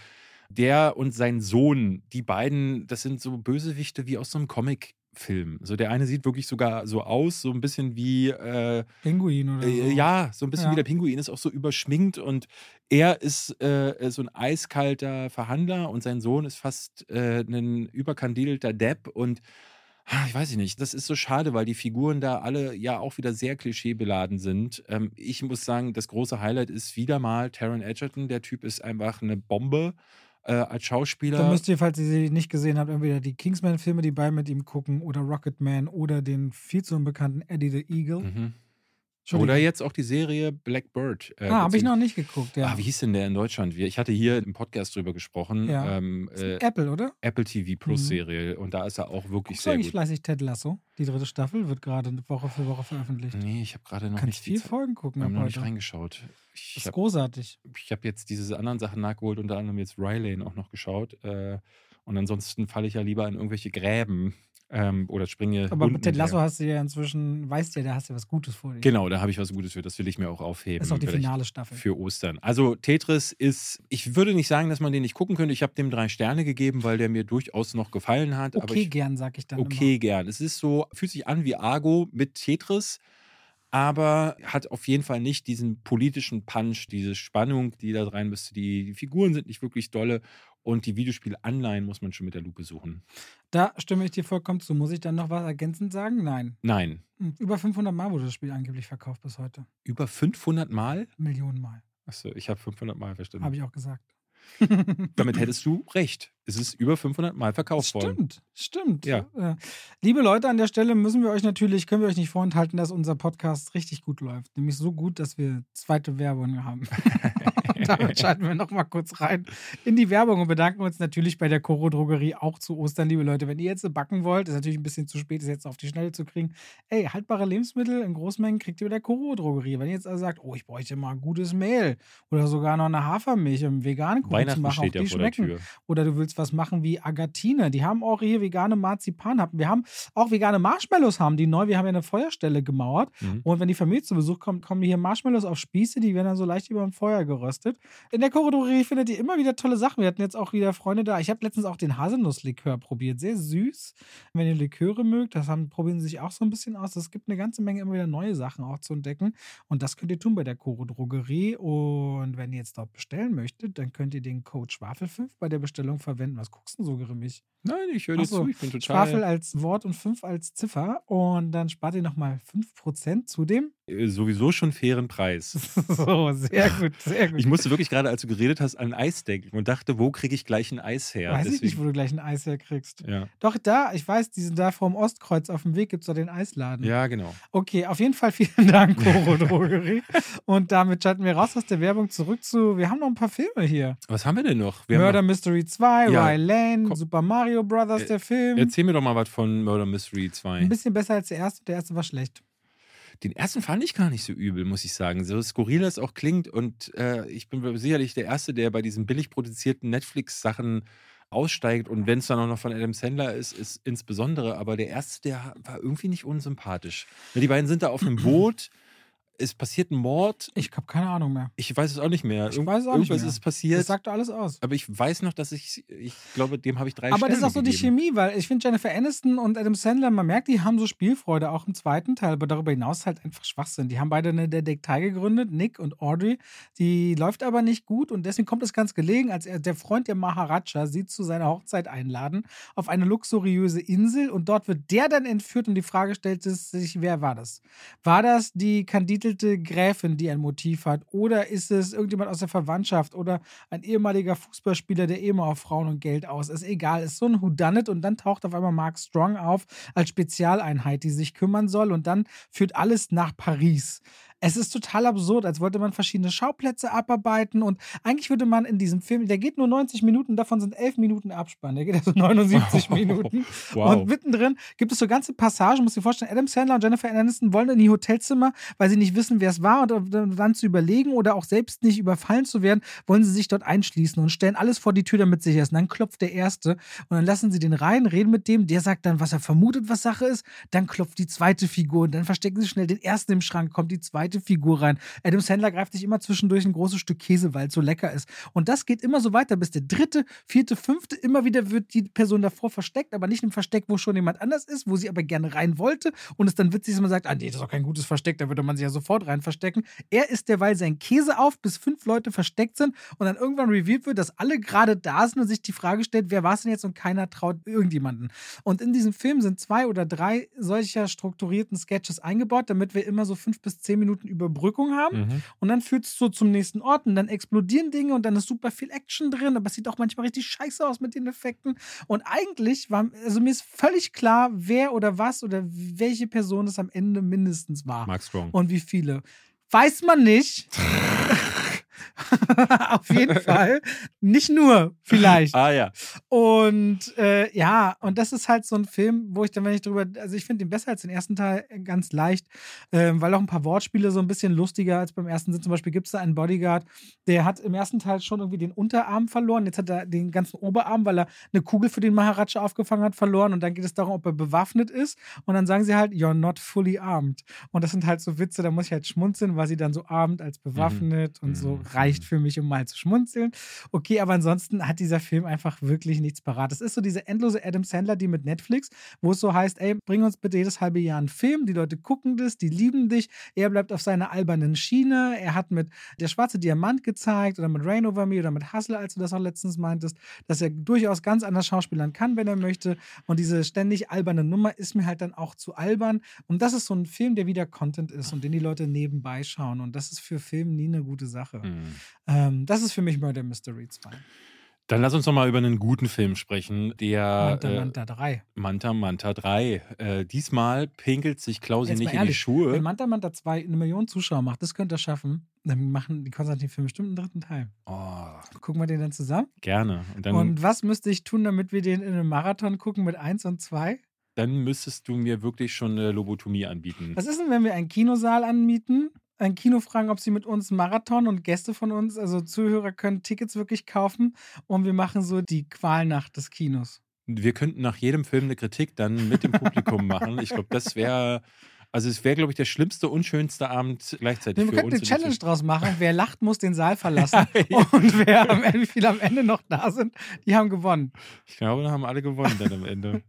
der und sein Sohn, die beiden, das sind so Bösewichte wie aus so einem Comicfilm. So der eine sieht wirklich sogar so aus, so ein bisschen wie äh, Pinguin oder so. äh, ja, so ein bisschen Ja. wie der Pinguin, ist auch so überschminkt und er ist äh, so ein eiskalter Verhandler und sein Sohn ist fast äh, ein überkandidelter Depp und ah, ich weiß nicht, das ist so schade, weil die Figuren da alle ja auch wieder sehr klischeebeladen sind. Ähm, ich muss sagen, das große Highlight ist wieder mal Taron Egerton. Der Typ ist einfach eine Bombe äh, als Schauspieler. Da müsst ihr, falls ihr sie nicht gesehen habt, entweder die Kingsman-Filme, die beide mit ihm gucken, oder Rocketman oder den viel zu unbekannten Eddie the Eagle. mhm. Oder jetzt auch die Serie Blackbird. Äh, ah, habe ich noch nicht geguckt, ja. Ah, wie hieß denn der in Deutschland? Ich hatte hier im Podcast drüber gesprochen. Ja. Ähm, äh, Apple, oder? Apple TV Plus Mhm. Serie und da ist er auch wirklich Guckst sehr gut. fleißig Ted Lasso? Die dritte Staffel wird gerade Woche für Woche veröffentlicht. Nee, ich habe gerade noch Kannst nicht viel Folgen gucken wir haben ab noch nicht reingeschaut. Ich Das ist habe großartig. ich hab jetzt diese anderen Sachen nachgeholt, unter anderem jetzt Rylane auch noch geschaut. Äh, und ansonsten falle ich ja lieber in irgendwelche Gräben ähm, oder springe. Aber mit Ted Lasso hast du ja inzwischen, weißt ja, da hast du ja was Gutes vor dir. Genau, da habe ich was Gutes für. Das will ich mir auch aufheben. Das ist auch die finale Staffel. Für Ostern. Also Tetris ist, ich würde nicht sagen, dass man den nicht gucken könnte. Ich habe dem drei Sterne gegeben, weil der mir durchaus noch gefallen hat. Okay, ich, gern, sag ich dann Okay, gern. Es ist so, fühlt sich an wie Argo mit Tetris, aber hat auf jeden Fall nicht diesen politischen Punch, diese Spannung, die da rein müsste. Die, die Figuren sind nicht wirklich dolle und die Videospiel-Anleihen muss man schon mit der Lupe suchen. Da stimme ich dir vollkommen zu. Muss ich dann noch was ergänzend sagen? Nein. Nein. Hm, Über 500 Mal wurde das Spiel angeblich verkauft bis heute. Über 500 Mal? Millionen Mal. Achso, ich habe 500 Mal verstanden. Habe ich auch gesagt. Damit hättest du recht. Es ist über 500 Mal verkauft worden. Stimmt, stimmt. Ja. Äh, liebe Leute, an der Stelle müssen wir euch natürlich, können wir euch nicht vorenthalten, dass unser Podcast richtig gut läuft. Nämlich so gut, dass wir zweite Werbung haben. damit schalten wir nochmal kurz rein in die Werbung und bedanken uns natürlich bei der Coro Drogerie auch zu Ostern, liebe Leute. Wenn ihr jetzt backen wollt, ist natürlich ein bisschen zu spät, das jetzt auf die Schnelle zu kriegen. Ey, haltbare Lebensmittel in Großmengen kriegt ihr bei der Coro Drogerie. Wenn ihr jetzt also sagt, oh, ich bräuchte mal gutes Mehl oder sogar noch eine Hafermilch, um veganen Kuchen Weihnachten machen, auch steht ja die vor der Tür. oder du willst was machen wie Agatine. Die haben auch hier vegane Marzipan. Wir haben auch vegane Marshmallows haben die neu. Wir haben ja eine Feuerstelle gemauert. Mhm. Und wenn die Familie zu Besuch kommt, kommen hier Marshmallows auf Spieße. Die werden dann so leicht über dem Feuer geröstet. In der Korridorerie findet ihr immer wieder tolle Sachen. Wir hatten jetzt auch wieder Freunde da. Ich habe letztens auch den Haselnusslikör probiert. Sehr süß. Wenn ihr Liköre mögt, das haben, probieren sie sich auch so ein bisschen aus. Es gibt eine ganze Menge immer wieder neue Sachen auch zu entdecken. Und das könnt ihr tun bei der Koro Drogerie. Und wenn ihr jetzt dort bestellen möchtet, dann könnt ihr den Code Schwafel5 bei der Bestellung verwenden. Was guckst du denn so grimmig? Nein, ich höre dir so, zu. Ich bin total. Schwafel als Wort und 5 als Ziffer. Und dann spart ihr nochmal 5% zu dem. Äh, sowieso schon fairen Preis. so, sehr gut, sehr gut. Ich musste wirklich gerade, als du geredet hast, an Eis denken und dachte, wo kriege ich gleich ein Eis her? Weiß ich nicht, wo Deswegen- du gleich ein Eis herkriegst. ja. Doch, da, ich weiß, die sind da vorm Ostkreuz auf dem Weg, gibt es da den Eisladen. ja, genau. Okay, auf jeden Fall vielen Dank, Koro Drogerie. Und damit schalten wir raus aus der Werbung zurück zu. Wir haben noch ein paar Filme hier. Was haben wir denn noch? Wir Murder Mystery 2, Ja, Rye Lane, komm. Super Mario Brothers, Äh, der Film. Erzähl mir doch mal was von Murder Mystery 2. Ein bisschen besser als der erste. Der erste war schlecht. Den ersten fand ich gar nicht so übel, muss ich sagen. So skurril das auch klingt. Und äh, ich bin sicherlich der Erste, der bei diesen billig produzierten Netflix-Sachen aussteigt. Und wenn es dann auch noch von Adam Sandler ist, ist insbesondere. Aber der Erste, der war irgendwie nicht unsympathisch. Die beiden sind da auf einem Boot. Es passiert ein Mord. Ich habe keine Ahnung mehr. Ich weiß es auch nicht mehr. Ich Irgend- weiß es auch nicht mehr. ist passiert. Das sagt alles aus. aber ich weiß noch, dass ich, ich glaube, dem habe ich drei Aber das ist Sterne auch so die. Chemie, weil ich finde Jennifer Aniston und Adam Sandler, man merkt, die haben so Spielfreude, auch im zweiten Teil, aber darüber hinaus halt einfach Schwachsinn. Die haben beide eine Detektei gegründet, Nick und Audrey. Die läuft aber nicht gut und deswegen kommt es ganz gelegen, als er, der Freund der Maharaja sie zu seiner Hochzeit einladen auf eine luxuriöse Insel und dort wird der dann entführt und die Frage stellt sich, wer war das? War das die verwittelte Gräfin, die ein Motiv hat? Oder ist es irgendjemand aus der Verwandtschaft oder ein ehemaliger Fußballspieler, der eh immer auf Frauen und Geld aus ist? Egal, ist so ein Whodunit und dann taucht auf einmal Mark Strong auf als Spezialeinheit, die sich kümmern soll und dann führt alles nach Paris. Es ist total absurd, als wollte man verschiedene Schauplätze abarbeiten und eigentlich würde man in diesem Film, der geht nur 90 Minuten, davon sind 11 Minuten Abspann, der geht also 79 Minuten. Wow. Und mittendrin gibt es so ganze Passagen, muss dir vorstellen, Adam Sandler und Jennifer Aniston wollen in die Hotelzimmer, weil sie nicht wissen, wer es war und dann zu überlegen oder auch selbst nicht überfallen zu werden, wollen sie sich dort einschließen und stellen alles vor die Tür, damit sicher ist. Und dann klopft der Erste und dann lassen sie den rein, reden mit dem, der sagt dann, was er vermutet, was Sache ist, dann klopft die zweite Figur und dann verstecken sie schnell den Ersten im Schrank, kommt die zweite Figur rein. Adam Sandler greift sich immer zwischendurch ein großes Stück Käse, weil es so lecker ist. Und das geht immer so weiter, bis der dritte, vierte, fünfte, immer wieder wird die Person davor versteckt, aber nicht im Versteck, wo schon jemand anders ist, wo sie aber gerne rein wollte. Und es dann witzig ist, man sagt, ah nee, das ist doch kein gutes Versteck, da würde man sich ja sofort rein verstecken. Er isst derweil seinen Käse auf, bis fünf Leute versteckt sind und dann irgendwann revealed wird, dass alle gerade da sind und sich die Frage stellt, wer war es denn jetzt und keiner traut irgendjemanden. Und in diesem Film sind zwei oder drei solcher strukturierten Sketches eingebaut, damit wir immer so fünf bis zehn Minuten Überbrückung haben. Mhm. Und dann führt es so zum nächsten Ort und dann explodieren Dinge und dann ist super viel Action drin, aber es sieht auch manchmal richtig scheiße aus mit den Effekten. Und eigentlich war, also mir ist völlig klar, wer oder was oder welche Person es am Ende mindestens war. Mark Strong. Und wie viele. Weiß man nicht. Auf jeden Fall. Nicht nur, vielleicht. Ah ja. Und äh, ja, und das ist halt so ein Film, wo ich dann, wenn ich drüber, also ich finde den besser als den ersten Teil äh, ganz leicht, ähm, weil auch ein paar Wortspiele so ein bisschen lustiger als beim ersten sind. Zum Beispiel gibt es da einen Bodyguard, der hat im ersten Teil schon irgendwie den Unterarm verloren. Jetzt hat er den ganzen Oberarm, weil er eine Kugel für den Maharaja aufgefangen hat, verloren. Und dann geht es darum, ob er bewaffnet ist. Und dann sagen sie halt, you're not fully armed. Und das sind halt so Witze, da muss ich halt schmunzeln, weil sie dann so armed als bewaffnet und so Mhm. Reicht für mich, um mal zu schmunzeln. Okay, aber ansonsten hat dieser Film einfach wirklich nichts parat. Es ist so diese endlose Adam Sandler, die mit Netflix, wo es so heißt, ey, bring uns bitte jedes halbe Jahr einen Film, die Leute gucken das, die lieben dich. Er bleibt auf seiner albernen Schiene. Er hat mit Der schwarze Diamant gezeigt oder mit Rain Over Me oder mit Hustle, als du das auch letztens meintest, dass er durchaus ganz anders schauspielern kann, wenn er möchte. Und diese ständig alberne Nummer ist mir halt dann auch zu albern. Und das ist so ein Film, der wieder Content ist und den die Leute nebenbei schauen. Und das ist für Film nie eine gute Sache. Mhm. Ähm, das ist für mich Murder Mystery 2. Dann lass uns noch mal über einen guten Film sprechen, der Manta äh, Manta 3. Manta Manta 3. Äh, diesmal pinkelt sich Klausi nicht mal in die ehrlich, Wenn Schuhe. Manta Manta 2 eine Million Zuschauer macht, das könnte er schaffen, dann machen die Konstantin-Filme bestimmt einen dritten Teil. Oh, Gucken wir den dann zusammen? gerne. Und dann, und was müsste ich tun, damit wir den in einem Marathon gucken mit 1 und 2? dann müsstest du mir wirklich schon eine Lobotomie anbieten. Was ist denn, wenn wir einen Kinosaal anmieten? Ein Kino fragen, ob sie mit uns Marathon und Gäste von uns, also Zuhörer, können Tickets wirklich kaufen und wir machen so die Qualnacht des Kinos. Wir könnten nach jedem Film eine Kritik dann mit dem Publikum machen. Ich glaube, das wäre, also es wäre, glaube ich, der schlimmste und schönste Abend gleichzeitig Wir für könnten uns. eine Challenge draus machen. Wer lacht, muss den Saal verlassen. Und wer am Ende, wie viele am Ende noch da sind, die haben gewonnen. Ich glaube, da haben alle gewonnen dann am Ende.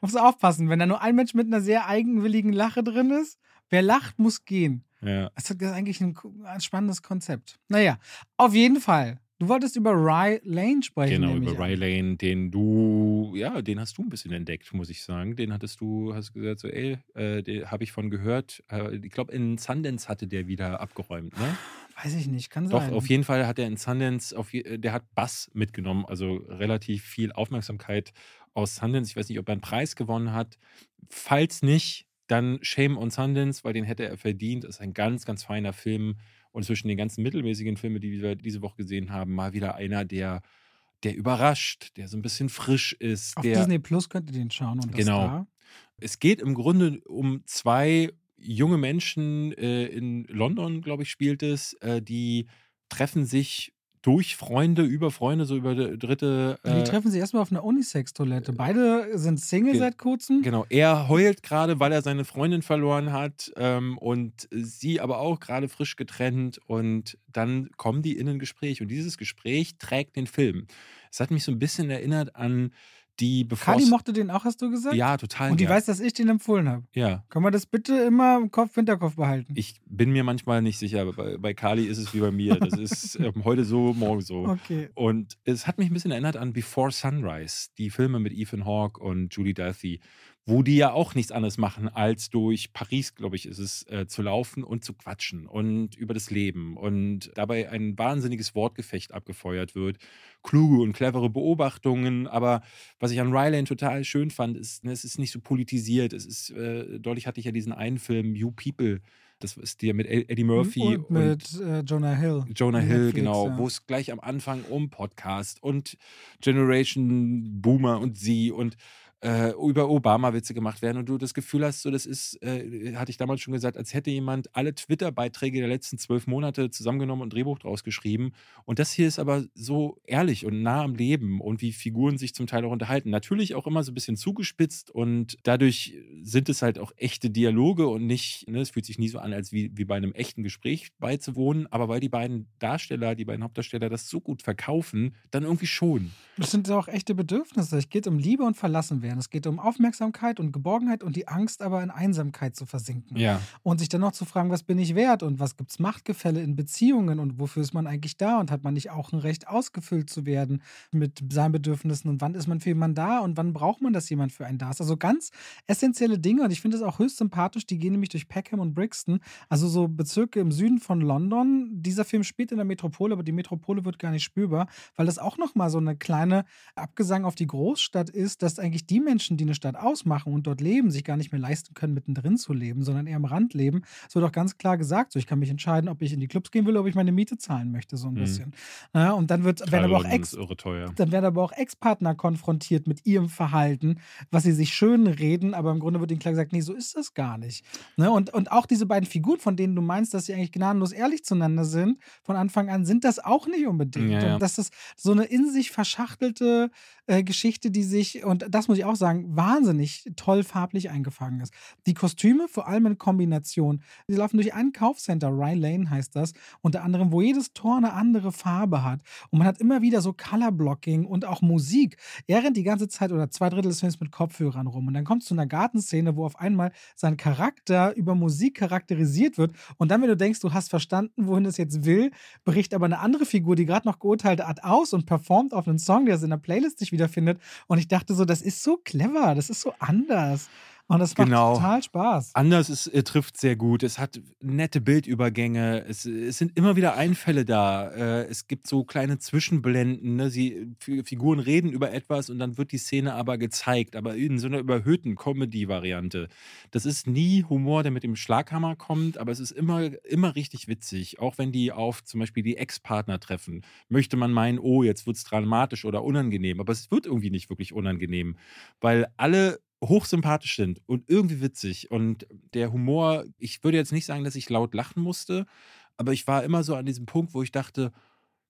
Muss aufpassen, wenn da nur ein Mensch mit einer sehr eigenwilligen Lache drin ist, wer lacht, muss gehen. Ja. Das ist eigentlich ein, ein spannendes Konzept. Naja, auf jeden Fall. Du wolltest über Rye Lane sprechen. Genau, über. Ray Lane, den du, ja, den hast du ein bisschen entdeckt, muss ich sagen. Den hattest du, hast gesagt, so, ey, äh, den habe ich von gehört. Äh, ich glaube, in Sundance hatte der wieder abgeräumt, ne? Weiß ich nicht, kann Doch, sein. auf jeden Fall hat er in Sundance, auf, der hat Bass mitgenommen, also relativ viel Aufmerksamkeit aus Sundance. Ich weiß nicht, ob er einen Preis gewonnen hat. Falls nicht, dann Shame on Sundance, weil den hätte er verdient. Das ist ein ganz, ganz feiner Film. Und zwischen den ganzen mittelmäßigen Filmen, die wir diese Woche gesehen haben, mal wieder einer, der, der überrascht, der so ein bisschen frisch ist. Auf der, Disney Plus könnt ihr den schauen. Und Genau. Das da. es geht im Grunde um zwei junge Menschen äh, in London, glaube ich, spielt es, äh, die treffen sich durch Freunde, über Freunde, so über dritte. Die Äh, treffen sich erstmal auf einer Unisex-Toilette. Beide sind Single Ge- seit kurzem. Genau, er heult gerade, weil er seine Freundin verloren hat ähm, und sie aber auch gerade frisch getrennt und dann kommen die in ein Gespräch und dieses Gespräch trägt den Film. Es hat mich so ein bisschen erinnert an die bevor. Kali mochte den auch, hast du gesagt? Ja, total. Und die gern. weiß, dass ich den empfohlen habe. Ja. Kann man das bitte immer im Kopf, Hinterkopf behalten? Ich bin mir manchmal nicht sicher, aber bei, bei Kali ist es wie bei mir. Das ist ähm, heute so, morgen so. Okay. Und es hat mich ein bisschen erinnert an Before Sunrise, die Filme mit Ethan Hawke und Julie Delphi, wo die ja auch nichts anderes machen, als durch Paris, glaube ich, ist es, äh, zu laufen und zu quatschen und über das Leben und dabei ein wahnsinniges Wortgefecht abgefeuert wird. Kluge und clevere Beobachtungen, aber was ich an Rylane total schön fand, ist, ne, es ist nicht so politisiert. Es ist, äh, deutlich hatte ich ja diesen einen Film, You People, das ist der mit Eddie Murphy und mit äh, Jonah Hill. Jonah Hill, Netflix, genau, ja. wo es gleich am Anfang um Podcast und Generation Boomer und sie und äh, über Obama-Witze gemacht werden und du das Gefühl hast, so das ist, äh, hatte ich damals schon gesagt, als hätte jemand alle Twitter-Beiträge der letzten zwölf Monate zusammengenommen und ein Drehbuch draus geschrieben. Und das hier ist aber so ehrlich und nah am Leben und wie Figuren sich zum Teil auch unterhalten. Natürlich auch immer so ein bisschen zugespitzt und dadurch sind es halt auch echte Dialoge und nicht, ne, es fühlt sich nie so an, als wie, wie bei einem echten Gespräch beizuwohnen, aber weil die beiden Darsteller, die beiden Hauptdarsteller das so gut verkaufen, dann irgendwie schon. Das sind auch echte Bedürfnisse. Es geht um Liebe und verlassen werden. Es geht um Aufmerksamkeit und Geborgenheit und die Angst, aber in Einsamkeit zu versinken. Ja. Und sich dann noch zu fragen, was bin ich wert und was gibt es Machtgefälle in Beziehungen und wofür ist man eigentlich da und hat man nicht auch ein Recht, ausgefüllt zu werden mit seinen Bedürfnissen und wann ist man für jemanden da und wann braucht man, dass jemand für einen da ist. Also ganz essentielle Dinge und ich finde es auch höchst sympathisch. Die gehen nämlich durch Peckham und Brixton, also so Bezirke im Süden von London. Dieser Film spielt in der Metropole, aber die Metropole wird gar nicht spürbar, weil das auch nochmal so eine kleine Abgesang auf die Großstadt ist, dass eigentlich die Menschen, die eine Stadt ausmachen und dort leben, sich gar nicht mehr leisten können, mittendrin zu leben, sondern eher am Rand leben. So doch ganz klar gesagt, so ich kann mich entscheiden, ob ich in die Clubs gehen will oder ob ich meine Miete zahlen möchte, so ein Mhm. bisschen. Ja, und dann wird, werden aber auch Ex, dann werden aber auch Ex-Partner konfrontiert mit ihrem Verhalten, was sie sich schön reden, aber im Grunde wird ihnen klar gesagt, nee, so ist das gar nicht. Ne? Und, und auch diese beiden Figuren, von denen du meinst, dass sie eigentlich gnadenlos ehrlich zueinander sind, von Anfang an sind das auch nicht unbedingt. Ja, ja. Und das ist so eine in sich verschachtelte äh, Geschichte, die sich, und das muss ich auch sagen, wahnsinnig toll farblich eingefangen ist. Die Kostüme, vor allem in Kombination, die laufen durch ein Kaufcenter, Rye Lane heißt das, unter anderem, wo jedes Tor eine andere Farbe hat. Und man hat immer wieder so Colorblocking und auch Musik. Er rennt die ganze Zeit oder zwei Drittel des Films mit Kopfhörern rum. Und dann kommt es zu einer Gartenszene, wo auf einmal sein Charakter über Musik charakterisiert wird. Und dann, wenn du denkst, du hast verstanden, wohin das jetzt will, bricht aber eine andere Figur, die gerade noch geurteilt hat, aus und performt auf einen Song, der es in der Playlist sich wiederfindet. Und ich dachte so, das ist so clever, das ist so anders. Und das macht Genau. total Spaß. Anders ist, äh, trifft sehr gut. Es hat nette Bildübergänge. Es, es sind immer wieder Einfälle da. Äh, es gibt so kleine Zwischenblenden. Ne? Sie, Fi- Figuren reden über etwas und dann wird die Szene aber gezeigt, aber in so einer überhöhten Comedy-Variante. Das ist nie Humor, der mit dem Schlaghammer kommt, aber es ist immer, immer richtig witzig. Auch wenn die auf zum Beispiel die Ex-Partner treffen, möchte man meinen, oh, jetzt wird es dramatisch oder unangenehm. Aber es wird irgendwie nicht wirklich unangenehm, weil alle hochsympathisch sind und irgendwie witzig. Und der Humor, ich würde jetzt nicht sagen, dass ich laut lachen musste, aber ich war immer so an diesem Punkt, wo ich dachte,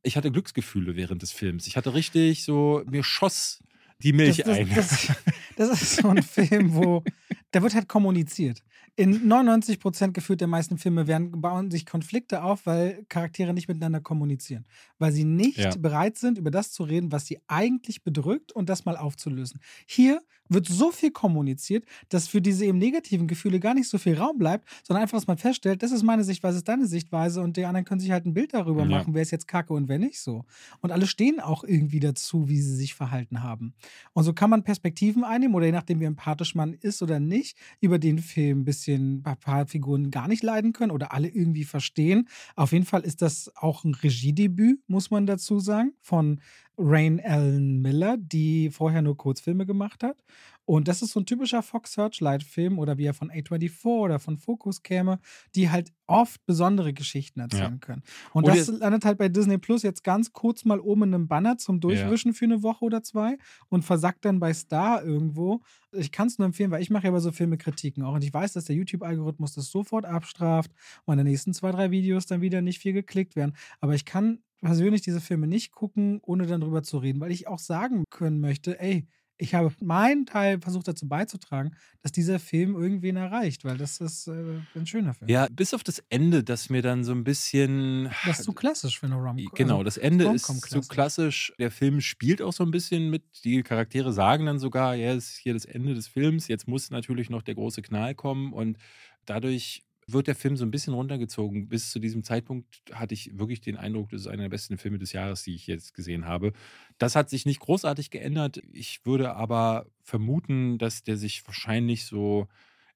ich hatte Glücksgefühle während des Films. Ich hatte richtig so, mir schoss die Milch das, das, ein. Das, das ist so ein Film, wo da wird halt kommuniziert. In 99 Prozent gefühlt der meisten Filme werden, bauen sich Konflikte auf, weil Charaktere nicht miteinander kommunizieren. Weil sie nicht Ja. bereit sind, über das zu reden, was sie eigentlich bedrückt und das mal aufzulösen. Hier wird so viel kommuniziert, dass für diese eben negativen Gefühle gar nicht so viel Raum bleibt, sondern einfach, dass man feststellt, das ist meine Sichtweise, das ist deine Sichtweise und die anderen können sich halt ein Bild darüber Ja. machen, wer ist jetzt kacke und wer nicht so. Und alle stehen auch irgendwie dazu, wie sie sich verhalten haben. Und so kann man Perspektiven einnehmen oder je nachdem, wie empathisch man ist oder nicht, über den Film ein bisschen ein paar Figuren gar nicht leiden können oder alle irgendwie verstehen. Auf jeden Fall ist das auch ein Regiedebüt, muss man dazu sagen, von Rain Allen Miller, die vorher nur Kurzfilme gemacht hat. Und das ist so ein typischer Fox Searchlight-Film oder wie er von A24 oder von Focus käme, die halt oft besondere Geschichten erzählen können. Und Oder- das landet halt bei Disney Plus jetzt ganz kurz mal oben in einem Banner zum Durchwischen für eine Woche oder zwei und versackt dann bei Star irgendwo. Ich kann es nur empfehlen, weil ich mache ja bei so Filme Kritiken auch. Und ich weiß, dass der YouTube-Algorithmus das sofort abstraft und in den nächsten zwei, drei Videos dann wieder nicht viel geklickt werden. Aber ich kann persönlich diese Filme nicht gucken, ohne dann drüber zu reden, weil ich auch sagen können möchte, ey, ich habe meinen Teil versucht dazu beizutragen, dass dieser Film irgendwen erreicht, weil das ist äh, ein schöner Film. Ja, bis auf das Ende, das mir dann so ein bisschen. Das ist zu klassisch für eine Rom. Genau, das Ende ist zu klassisch. Der Film spielt auch so ein bisschen mit. Die Charaktere sagen dann sogar, ja, es ist hier das Ende des Films. Jetzt muss natürlich noch der große Knall kommen und dadurch wird der Film so ein bisschen runtergezogen. Bis zu diesem Zeitpunkt hatte ich wirklich den Eindruck, das ist einer der besten Filme des Jahres, die ich jetzt gesehen habe. Das hat sich nicht großartig geändert. Ich würde aber vermuten, dass der sich wahrscheinlich so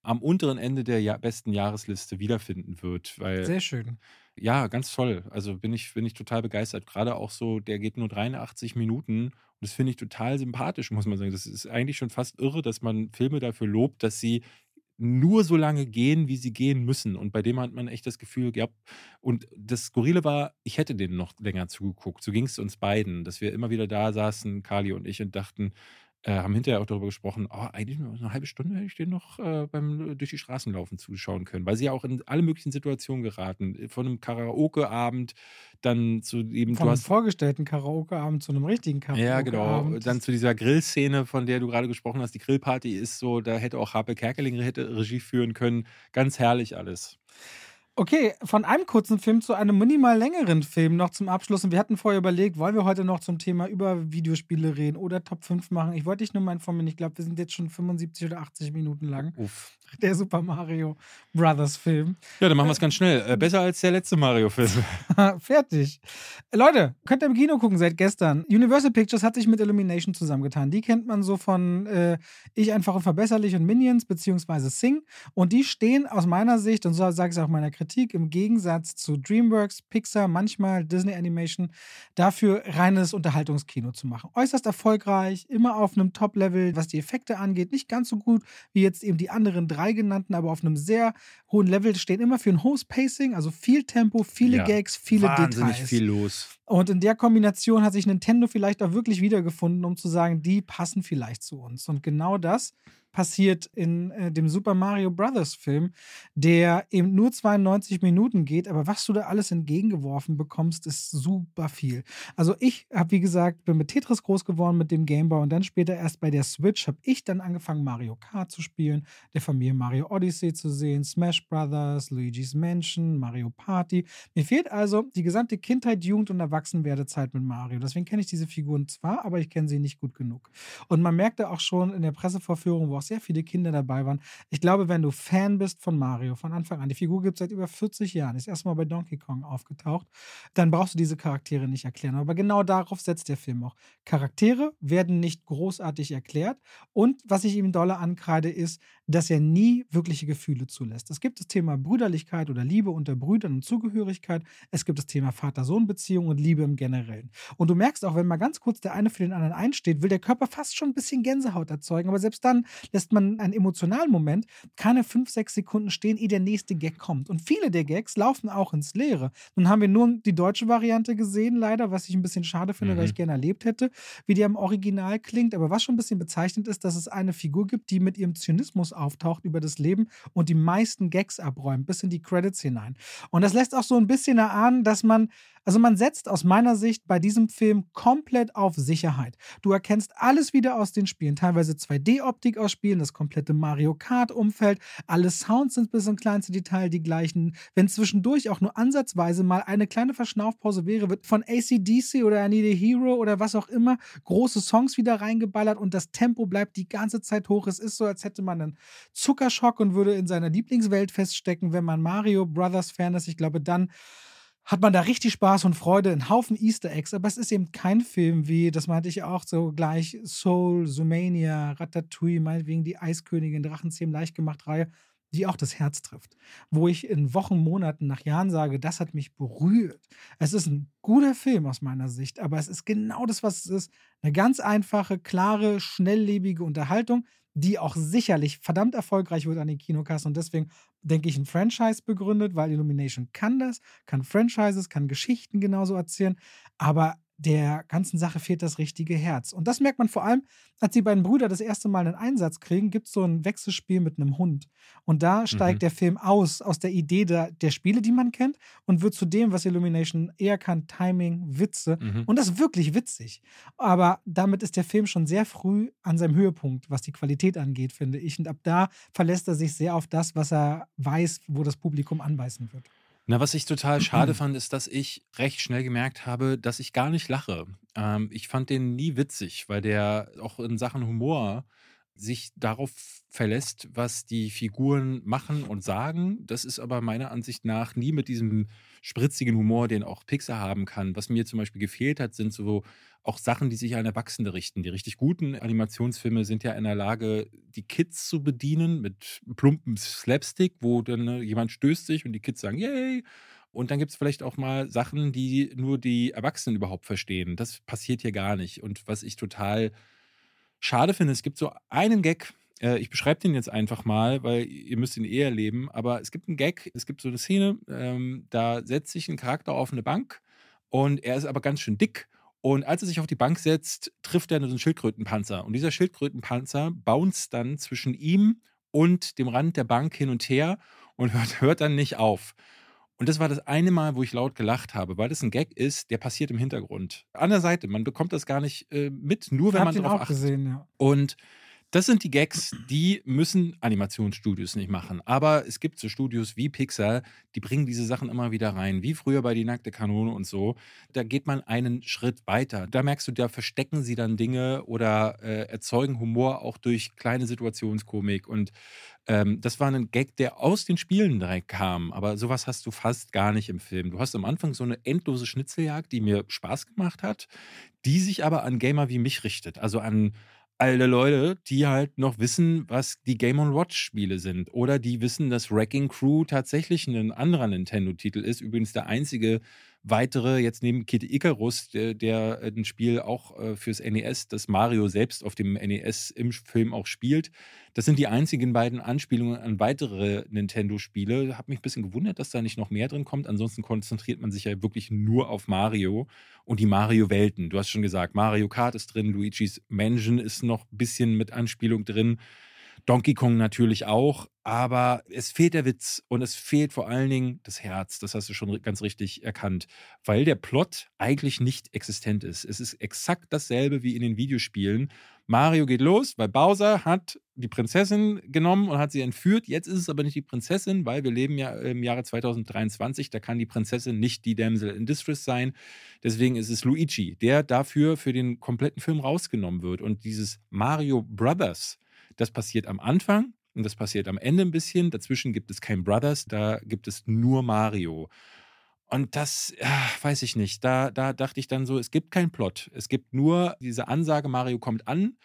am unteren Ende der ja besten Jahresliste wiederfinden wird. Weil, Sehr schön. ja, ganz toll. Also bin ich, bin ich total begeistert. Gerade auch so, der geht nur 83 Minuten. Und das finde ich total sympathisch, muss man sagen. Das ist eigentlich schon fast irre, dass man Filme dafür lobt, dass sie nur so lange gehen, wie sie gehen müssen. Und bei dem hat man echt das Gefühl gehabt. Und das Skurrile war, ich hätte denen noch länger zugeguckt. So ging es uns beiden, dass wir immer wieder da saßen, Kali und ich, und dachten, äh, haben hinterher auch darüber gesprochen, oh, eigentlich nur eine halbe Stunde hätte ich den noch äh, beim durch die Straßen laufen zuschauen können, weil sie ja auch in alle möglichen Situationen geraten. Von einem Karaoke-Abend, dann zu eben, Von du einem hast vorgestellten Karaoke-Abend zu einem richtigen ja, genau. Karaoke-Abend. Dann zu dieser Grillszene, von der du gerade gesprochen hast. Die Grillparty ist so, da hätte auch Harpe Kerkeling hätte Regie führen können. Ganz herrlich alles. Okay, von einem kurzen Film zu einem minimal längeren Film noch zum Abschluss. Und wir hatten vorher überlegt, wollen wir heute noch zum Thema über Videospiele reden oder Top 5 machen? Ich wollte dich nur mal informieren. Ich glaube, wir sind jetzt schon 75 oder 80 Minuten lang. Uff. Der Super Mario Brothers Film. Ja, dann machen wir es ganz schnell. Äh, besser als der letzte Mario-Film. Fertig. Leute, könnt ihr im Kino gucken seit gestern. Universal Pictures hat sich mit Illumination zusammengetan. Die kennt man so von äh, Ich einfach und verbesserlich und Minions beziehungsweise Sing. Und die stehen aus meiner Sicht, und so sage ich es auch in meiner Kritik, im Gegensatz zu DreamWorks, Pixar, manchmal Disney Animation, dafür reines Unterhaltungskino zu machen. Äußerst erfolgreich, immer auf einem Top-Level, was die Effekte angeht. Nicht ganz so gut wie jetzt eben die anderen drei genannten, aber auf einem sehr hohen Level stehen immer für ein hohes Pacing, also viel Tempo, viele Ja, Gags, viele Wahnsinnig Details. viel los. Und in der Kombination hat sich Nintendo vielleicht auch wirklich wiedergefunden, um zu sagen, die passen vielleicht zu uns. Und genau das passiert in äh, dem Super Mario Brothers Film, der eben nur 92 Minuten geht, aber was du da alles entgegengeworfen bekommst, ist super viel. Also ich habe, wie gesagt, bin mit Tetris groß geworden, mit dem Game Boy und dann später erst bei der Switch habe ich dann angefangen, Mario Kart zu spielen, der Familie Mario Odyssey zu sehen, Smash Brothers, Luigi's Mansion, Mario Party. Mir fehlt also die gesamte Kindheit, Jugend und Erwachsenwerdezeit mit Mario. Deswegen kenne ich diese Figuren zwar, aber ich kenne sie nicht gut genug. Und man merkte auch schon in der Pressevorführung, wo auch sehr viele Kinder dabei waren. Ich glaube, wenn du Fan bist von Mario von Anfang an, die Figur gibt es seit über 40 Jahren, ist erstmal bei Donkey Kong aufgetaucht, dann brauchst du diese Charaktere nicht erklären. Aber genau darauf setzt der Film auch. Charaktere werden nicht großartig erklärt. Und was ich ihm dolle ankreide, ist, dass er nie wirkliche Gefühle zulässt. Es gibt das Thema Brüderlichkeit oder Liebe unter Brüdern und Zugehörigkeit. Es gibt das Thema Vater-Sohn-Beziehung und Liebe im Generellen. Und du merkst auch, wenn mal ganz kurz der eine für den anderen einsteht, will der Körper fast schon ein bisschen Gänsehaut erzeugen. Aber selbst dann lässt man einen emotionalen Moment keine fünf, sechs Sekunden stehen, ehe der nächste Gag kommt. Und viele der Gags laufen auch ins Leere. Nun haben wir nur die deutsche Variante gesehen, leider, was ich ein bisschen schade finde, weil Mhm. ich gerne erlebt hätte, wie die am Original klingt. Aber was schon ein bisschen bezeichnend ist, dass es eine Figur gibt, die mit ihrem Zynismus auftaucht über das Leben und die meisten Gags abräumt, bis in die Credits hinein. Und das lässt auch so ein bisschen erahnen, dass man, also man setzt aus meiner Sicht bei diesem Film komplett auf Sicherheit. Du erkennst alles wieder aus den Spielen, teilweise 2D-Optik aus Spielen, das komplette Mario Kart-Umfeld, alle Sounds sind bis ins kleinste Detail die gleichen. Wenn zwischendurch auch nur ansatzweise mal eine kleine Verschnaufpause wäre, wird von ACDC oder I Need a Hero oder was auch immer große Songs wieder reingeballert und das Tempo bleibt die ganze Zeit hoch. Es ist so, als hätte man einen Zuckerschock und würde in seiner Lieblingswelt feststecken. Wenn man Mario Brothers Fan ist, ich glaube, dann hat man da richtig Spaß und Freude, einen Haufen Easter Eggs, aber es ist eben kein Film wie, das meinte ich auch so gleich, Soul, Zoomania, Ratatouille, meinetwegen die Eiskönigin, Drachenzähmen leicht gemacht Reihe, die auch das Herz trifft. Wo ich in Wochen, Monaten, nach Jahren sage, das hat mich berührt. Es ist ein guter Film aus meiner Sicht, aber es ist genau das, was es ist. Eine ganz einfache, klare, schnelllebige Unterhaltung, die auch sicherlich verdammt erfolgreich wird an den Kinokassen und deswegen denke ich, ein Franchise begründet, weil Illumination kann das, kann Franchises, kann Geschichten genauso erzählen. Aber der ganzen Sache fehlt das richtige Herz. Und das merkt man vor allem, als die beiden Brüder das erste Mal einen Einsatz kriegen, gibt es so ein Wechselspiel mit einem Hund. Und da steigt mhm. der Film aus, aus der Idee der, der Spiele, die man kennt, und wird zu dem, was Illumination eher kann, Timing, Witze. Mhm. Und das ist wirklich witzig. Aber damit ist der Film schon sehr früh an seinem Höhepunkt, was die Qualität angeht, finde ich. Und ab da verlässt er sich sehr auf das, was er weiß, wo das Publikum anbeißen wird. Na, was ich total schade fand, ist, dass ich recht schnell gemerkt habe, dass ich gar nicht lache. Ähm, ich fand den nie witzig, weil der auch in Sachen Humor sich darauf verlässt, was die Figuren machen und sagen. Das ist aber meiner Ansicht nach nie mit diesem spritzigen Humor, den auch Pixar haben kann. Was mir zum Beispiel gefehlt hat, sind so auch Sachen, die sich an Erwachsene richten. Die richtig guten Animationsfilme sind ja in der Lage, die Kids zu bedienen mit plumpem Slapstick, wo dann ne, jemand stößt sich und die Kids sagen, yay. Und dann gibt es vielleicht auch mal Sachen, die nur die Erwachsenen überhaupt verstehen. Das passiert hier gar nicht. Und was ich total schade finde, es gibt so einen Gag, äh, ich beschreibe den jetzt einfach mal, weil ihr müsst ihn eher erleben, aber es gibt einen Gag, es gibt so eine Szene, ähm, da setzt sich ein Charakter auf eine Bank und er ist aber ganz schön dick und als er sich auf die Bank setzt, trifft er so einen Schildkrötenpanzer. Und dieser Schildkrötenpanzer bounced dann zwischen ihm und dem Rand der Bank hin und her und hört, hört dann nicht auf. Und das war das eine Mal, wo ich laut gelacht habe, weil das ein Gag ist, der passiert im Hintergrund. An der Seite, man bekommt das gar nicht äh, mit, nur wenn man drauf achtet. Gesehen, ja. Und das sind die Gags, die müssen Animationsstudios nicht machen. Aber es gibt so Studios wie Pixar, die bringen diese Sachen immer wieder rein, wie früher bei Die nackte Kanone und so. Da geht man einen Schritt weiter. Da merkst du, da verstecken sie dann Dinge oder äh, erzeugen Humor auch durch kleine Situationskomik. Und ähm, das war ein Gag, der aus den Spielen direkt kam. Aber sowas hast du fast gar nicht im Film. Du hast am Anfang so eine endlose Schnitzeljagd, die mir Spaß gemacht hat, die sich aber an Gamer wie mich richtet. Also an alte Leute, die halt noch wissen, was die Game Watch Spiele sind. Oder die wissen, dass Wrecking Crew tatsächlich ein anderer Nintendo-Titel ist. Übrigens der einzige weitere, jetzt neben Kid Icarus, der, der ein Spiel auch äh, fürs NES, das Mario selbst auf dem NES im Film auch spielt. Das sind die einzigen beiden Anspielungen an weitere Nintendo-Spiele. Hat mich ein bisschen gewundert, dass da nicht noch mehr drin kommt. Ansonsten konzentriert man sich ja wirklich nur auf Mario und die Mario-Welten. Du hast schon gesagt, Mario Kart ist drin, Luigi's Mansion ist noch ein bisschen mit Anspielung drin. Donkey Kong natürlich auch, aber es fehlt der Witz und es fehlt vor allen Dingen das Herz. Das hast du schon ganz richtig erkannt, weil der Plot eigentlich nicht existent ist. Es ist exakt dasselbe wie in den Videospielen. Mario geht los, weil Bowser hat die Prinzessin genommen und hat sie entführt. Jetzt ist es aber nicht die Prinzessin, weil wir leben ja im Jahre 2023. Da kann die Prinzessin nicht die Damsel in Distress sein. Deswegen ist es Luigi, der dafür für den kompletten Film rausgenommen wird. Und dieses Mario Brothers, das passiert am Anfang und das passiert am Ende ein bisschen. Dazwischen gibt es kein Brothers, da gibt es nur Mario. Und das ja, weiß ich nicht. Da, da dachte ich dann so, es gibt keinen Plot. Es gibt nur diese Ansage, Mario kommt an,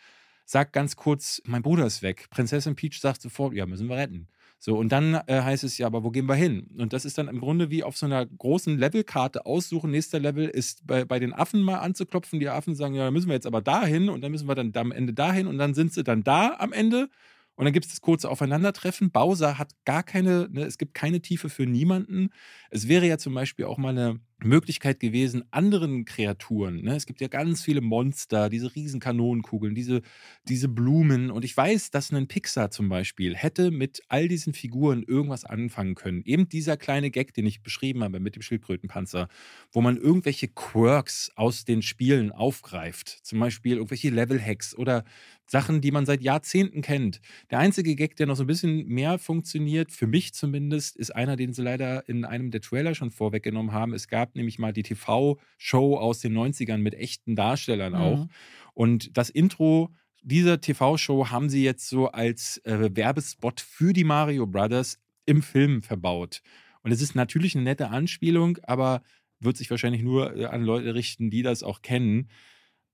sagt ganz kurz, mein Bruder ist weg. Prinzessin Peach sagt sofort, ja, müssen wir retten. So, und dann äh, heißt es ja, aber wo gehen wir hin? Und das ist dann im Grunde wie auf so einer großen Levelkarte aussuchen. Nächster Level ist bei, bei den Affen mal anzuklopfen. Die Affen sagen, ja, da müssen wir jetzt aber dahin und dann müssen wir dann am Ende dahin und dann sind sie dann da am Ende. Und dann gibt es das kurze Aufeinandertreffen. Bowser hat gar keine, ne, es gibt keine Tiefe für niemanden. Es wäre ja zum Beispiel auch mal eine Möglichkeit gewesen, anderen Kreaturen. Ne? Es gibt ja ganz viele Monster, diese riesen Kanonenkugeln, diese, diese Blumen. Und ich weiß, dass ein Pixar zum Beispiel hätte mit all diesen Figuren irgendwas anfangen können. Eben dieser kleine Gag, den ich beschrieben habe mit dem Schildkrötenpanzer, wo man irgendwelche Quirks aus den Spielen aufgreift. Zum Beispiel irgendwelche Level-Hacks oder Sachen, die man seit Jahrzehnten kennt. Der einzige Gag, der noch so ein bisschen mehr funktioniert, für mich zumindest, ist einer, den sie leider in einem der Trailer schon vorweggenommen haben. Es gab nämlich mal die TV-Show aus den 90ern mit echten Darstellern mhm. auch. Und das Intro dieser TV-Show haben sie jetzt so als äh, Werbespot für die Mario Brothers im Film verbaut. Und es ist natürlich eine nette Anspielung, aber wird sich wahrscheinlich nur äh, an Leute richten, die das auch kennen.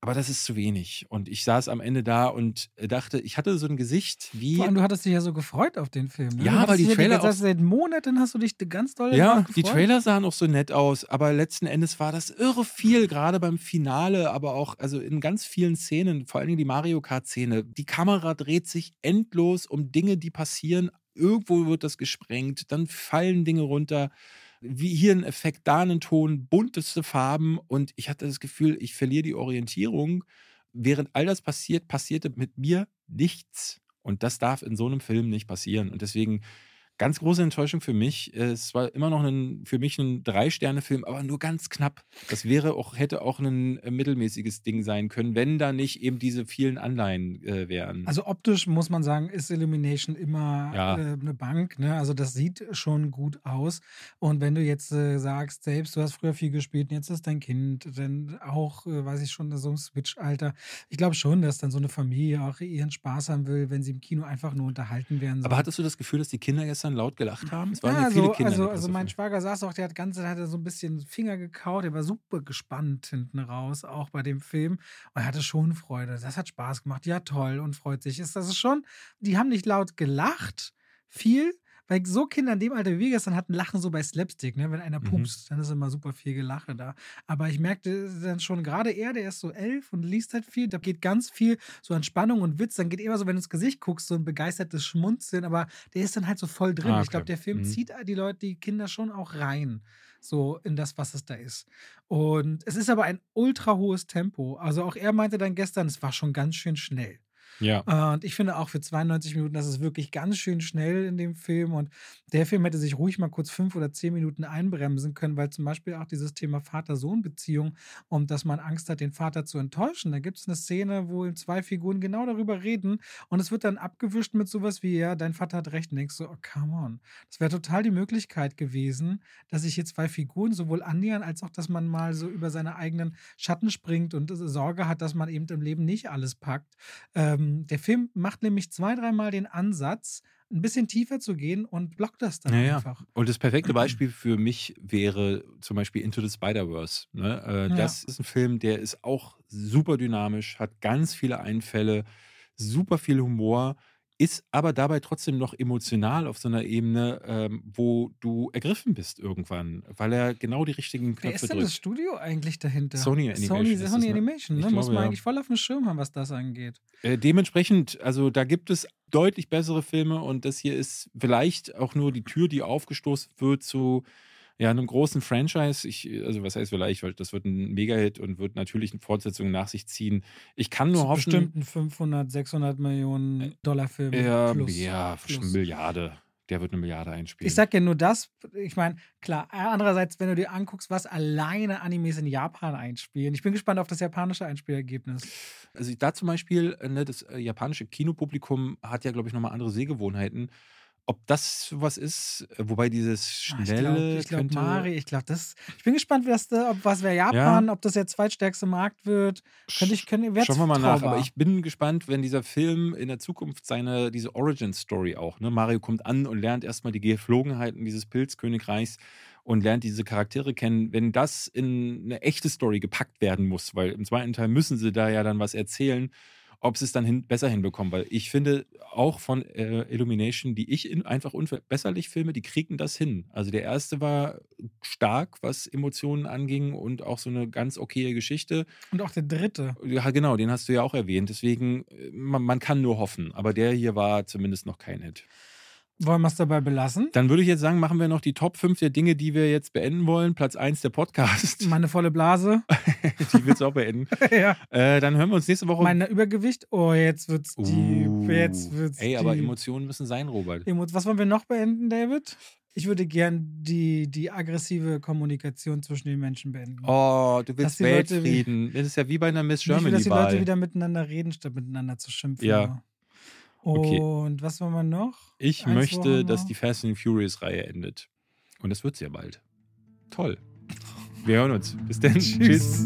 Aber das ist zu wenig. Und ich saß am Ende da und dachte, ich hatte so ein Gesicht wie. Vor allem, du hattest dich ja so gefreut auf den Film. Ne? Ja, weil die Trailer. Die, seit Monaten hast du dich ganz doll Ja, die Trailer sahen auch so nett aus. Aber letzten Endes war das irre viel, gerade beim Finale, aber auch also in ganz vielen Szenen, vor allem die Mario Kart-Szene. Die Kamera dreht sich endlos um Dinge, die passieren. Irgendwo wird das gesprengt, dann fallen Dinge runter wie hier ein Effekt, da einen Ton, bunteste Farben und ich hatte das Gefühl, ich verliere die Orientierung. Während all das passiert, passierte mit mir nichts. Und das darf in so einem Film nicht passieren. Und deswegen Ganz große Enttäuschung für mich. Es war immer noch ein, für mich ein Drei-Sterne-Film, aber nur ganz knapp. Das wäre auch, hätte auch ein äh, mittelmäßiges Ding sein können, wenn da nicht eben diese vielen Anleihen äh, wären. Also optisch muss man sagen, ist Illumination immer Ja. äh, eine Bank. Ne? Also das sieht schon gut aus. Und wenn du jetzt äh, sagst, selbst du hast früher viel gespielt, und jetzt ist dein Kind dann auch, äh, weiß ich schon, so im Switch-Alter. Ich glaube schon, dass dann so eine Familie auch ihren Spaß haben will, wenn sie im Kino einfach nur unterhalten werden. Aber soll. hattest du das Gefühl, dass die Kinder gestern laut gelacht haben? Es waren ja, Ja, viele also, Kinder. in also, also mein. Schwager saß auch, der hat ganze, hat er so ein bisschen Finger gekaut, der war super gespannt hinten raus, auch bei dem Film. Und er hatte schon Freude. Das hat Spaß gemacht. Ja, toll und freut sich. Ist das ist schon, die haben nicht laut gelacht, viel. Weil so Kinder in dem Alter wie wir gestern hatten, lachen so bei Slapstick, ne? Wenn einer Mhm. pupst, dann ist immer super viel Gelache da. Aber ich merkte dann schon, gerade er, der ist so elf und liest halt viel, da geht ganz viel so an Spannung und Witz. Dann geht immer so, wenn du ins Gesicht guckst, so ein begeistertes Schmunzeln, aber der ist dann halt so voll drin. Ah, Ich glaube, okay. der Film Mhm. zieht die Leute, die Kinder schon auch rein. So in das, was es da ist. Und es ist aber ein ultra hohes Tempo. Also auch er meinte dann gestern, es war schon ganz schön schnell. Ja. Und ich finde auch für 92 Minuten, das ist wirklich ganz schön schnell in dem Film. Und der Film hätte sich ruhig mal kurz fünf oder zehn Minuten einbremsen können, weil zum Beispiel auch dieses Thema Vater-Sohn-Beziehung und dass man Angst hat, den Vater zu enttäuschen. Da gibt es eine Szene, wo zwei Figuren genau darüber reden und es wird dann abgewischt mit sowas wie, ja, dein Vater hat recht. Und denkst so, oh, come on. Das wäre total die Möglichkeit gewesen, dass sich hier zwei Figuren sowohl annähern, als auch, dass man mal so über seine eigenen Schatten springt und Sorge hat, dass man eben im Leben nicht alles packt. Ähm, der Film macht nämlich zwei, dreimal den Ansatz, ein bisschen tiefer zu gehen und blockt das dann Ja, ja. einfach. Und das perfekte Beispiel für mich wäre zum Beispiel Into the Spider-Verse. Ne? Äh, Ja. Das ist ein Film, der ist auch super dynamisch, hat ganz viele Einfälle, super viel Humor, ist aber dabei trotzdem noch emotional auf so einer Ebene, ähm, wo du ergriffen bist irgendwann, weil er genau die richtigen Wer Knöpfe ist denn das drückt. Studio eigentlich dahinter? Sony Animation Sony, das, Sony ne? Animation, Ich ne? Muss man ja. eigentlich voll auf dem Schirm haben, was das angeht. Äh, dementsprechend, also da gibt es deutlich bessere Filme und das hier ist vielleicht auch nur die Tür, die aufgestoßen wird zu ja, einem großen Franchise. Ich, also was heißt vielleicht, weil das wird ein Mega-Hit und wird natürlich eine Fortsetzung nach sich ziehen. Ich kann nur Zu hoffen, bestimmten 500, 600 Millionen Dollar Film ja, plus. ja, plus. schon Milliarde. Der wird eine Milliarde einspielen. Ich sag ja nur das, ich meine, klar, andererseits, wenn du dir anguckst, was alleine Animes in Japan einspielen. Ich bin gespannt auf das japanische Einspielergebnis. Also da zum Beispiel, äh, ne, das äh, japanische Kinopublikum hat ja, glaube ich, nochmal andere Sehgewohnheiten. Ob das was ist, äh, wobei dieses Ah, Ich schnelle glaube, ich glaub, könnte- Mari, ich glaube, das. Ich bin gespannt, was, da- ob was wäre Japan, ob das der zweitstärkste Markt wird. Könnte ich, könnte, wär's Schauen wir mal nach. Aber ich bin gespannt, wenn dieser Film in der Zukunft seine, diese Origin-Story auch, ne? Mario kommt an und lernt erstmal die Geflogenheiten dieses Pilzkönigreichs und lernt diese Charaktere kennen. Wenn das in eine echte Story gepackt werden muss, weil im zweiten Teil müssen sie da ja dann was erzählen, ob sie es dann hin, besser hinbekommen. Weil ich finde, auch von äh, Illumination, die ich in, einfach unverbesserlich filme, die kriegen das hin. Also der erste war stark, was Emotionen anging und auch so eine ganz okaye Geschichte. Und auch der dritte. Ja, genau, den hast du ja auch erwähnt. Deswegen, äh, man, man kann nur hoffen. Aber der hier war zumindest noch kein Hit. Wollen wir es dabei belassen? Dann würde ich jetzt sagen, machen wir noch die Top 5 der Dinge, die wir jetzt beenden wollen. Platz 1 der Podcast. Meine volle Blase. die willst du auch beenden. ja. Äh, dann hören wir uns nächste Woche. Mein Übergewicht. Oh, jetzt wird's die. Uh, Jetzt wird's Ey, aber die. Emotionen müssen sein, Robert. Emo- Was wollen wir noch beenden, David? Ich würde gern die, die aggressive Kommunikation zwischen den Menschen beenden. Oh, du willst die Leute Weltfrieden. Das ist ja wie bei einer Miss ich will, dass die Leute Germany-Wahl. wieder miteinander reden, statt miteinander zu schimpfen. Ja. Okay. Und was wollen wir noch? Ich Eins möchte, dass die Fast and Furious-Reihe endet. Und das wird sie ja bald. Toll. Wir hören uns. Bis dann. Tschüss.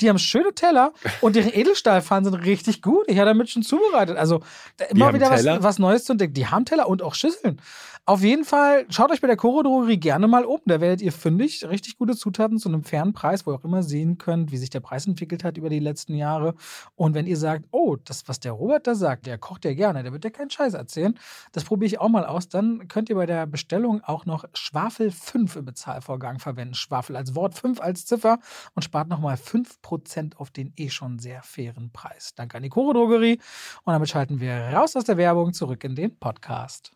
Die haben schöne Teller und deren Edelstahlpfannen sind richtig gut. Ich habe damit schon zubereitet. Also immer wieder was, was Neues zu entdecken. Die haben Teller und auch Schüsseln. Auf jeden Fall, schaut euch bei der Koro Drogerie gerne mal um. Da werdet ihr fündig. Richtig gute Zutaten zu einem fairen Preis, wo ihr auch immer sehen könnt, wie sich der Preis entwickelt hat über die letzten Jahre. Und wenn ihr sagt, oh, das, was der Robert da sagt, der kocht ja gerne, der wird ja keinen Scheiß erzählen, das probiere ich auch mal aus, dann könnt ihr bei der Bestellung auch noch Schwafel 5 im Bezahlvorgang verwenden. Schwafel als Wort, 5 als Ziffer und spart nochmal 5% auf den eh schon sehr fairen Preis. Danke an die Koro Drogerie. Und damit schalten wir raus aus der Werbung zurück in den Podcast.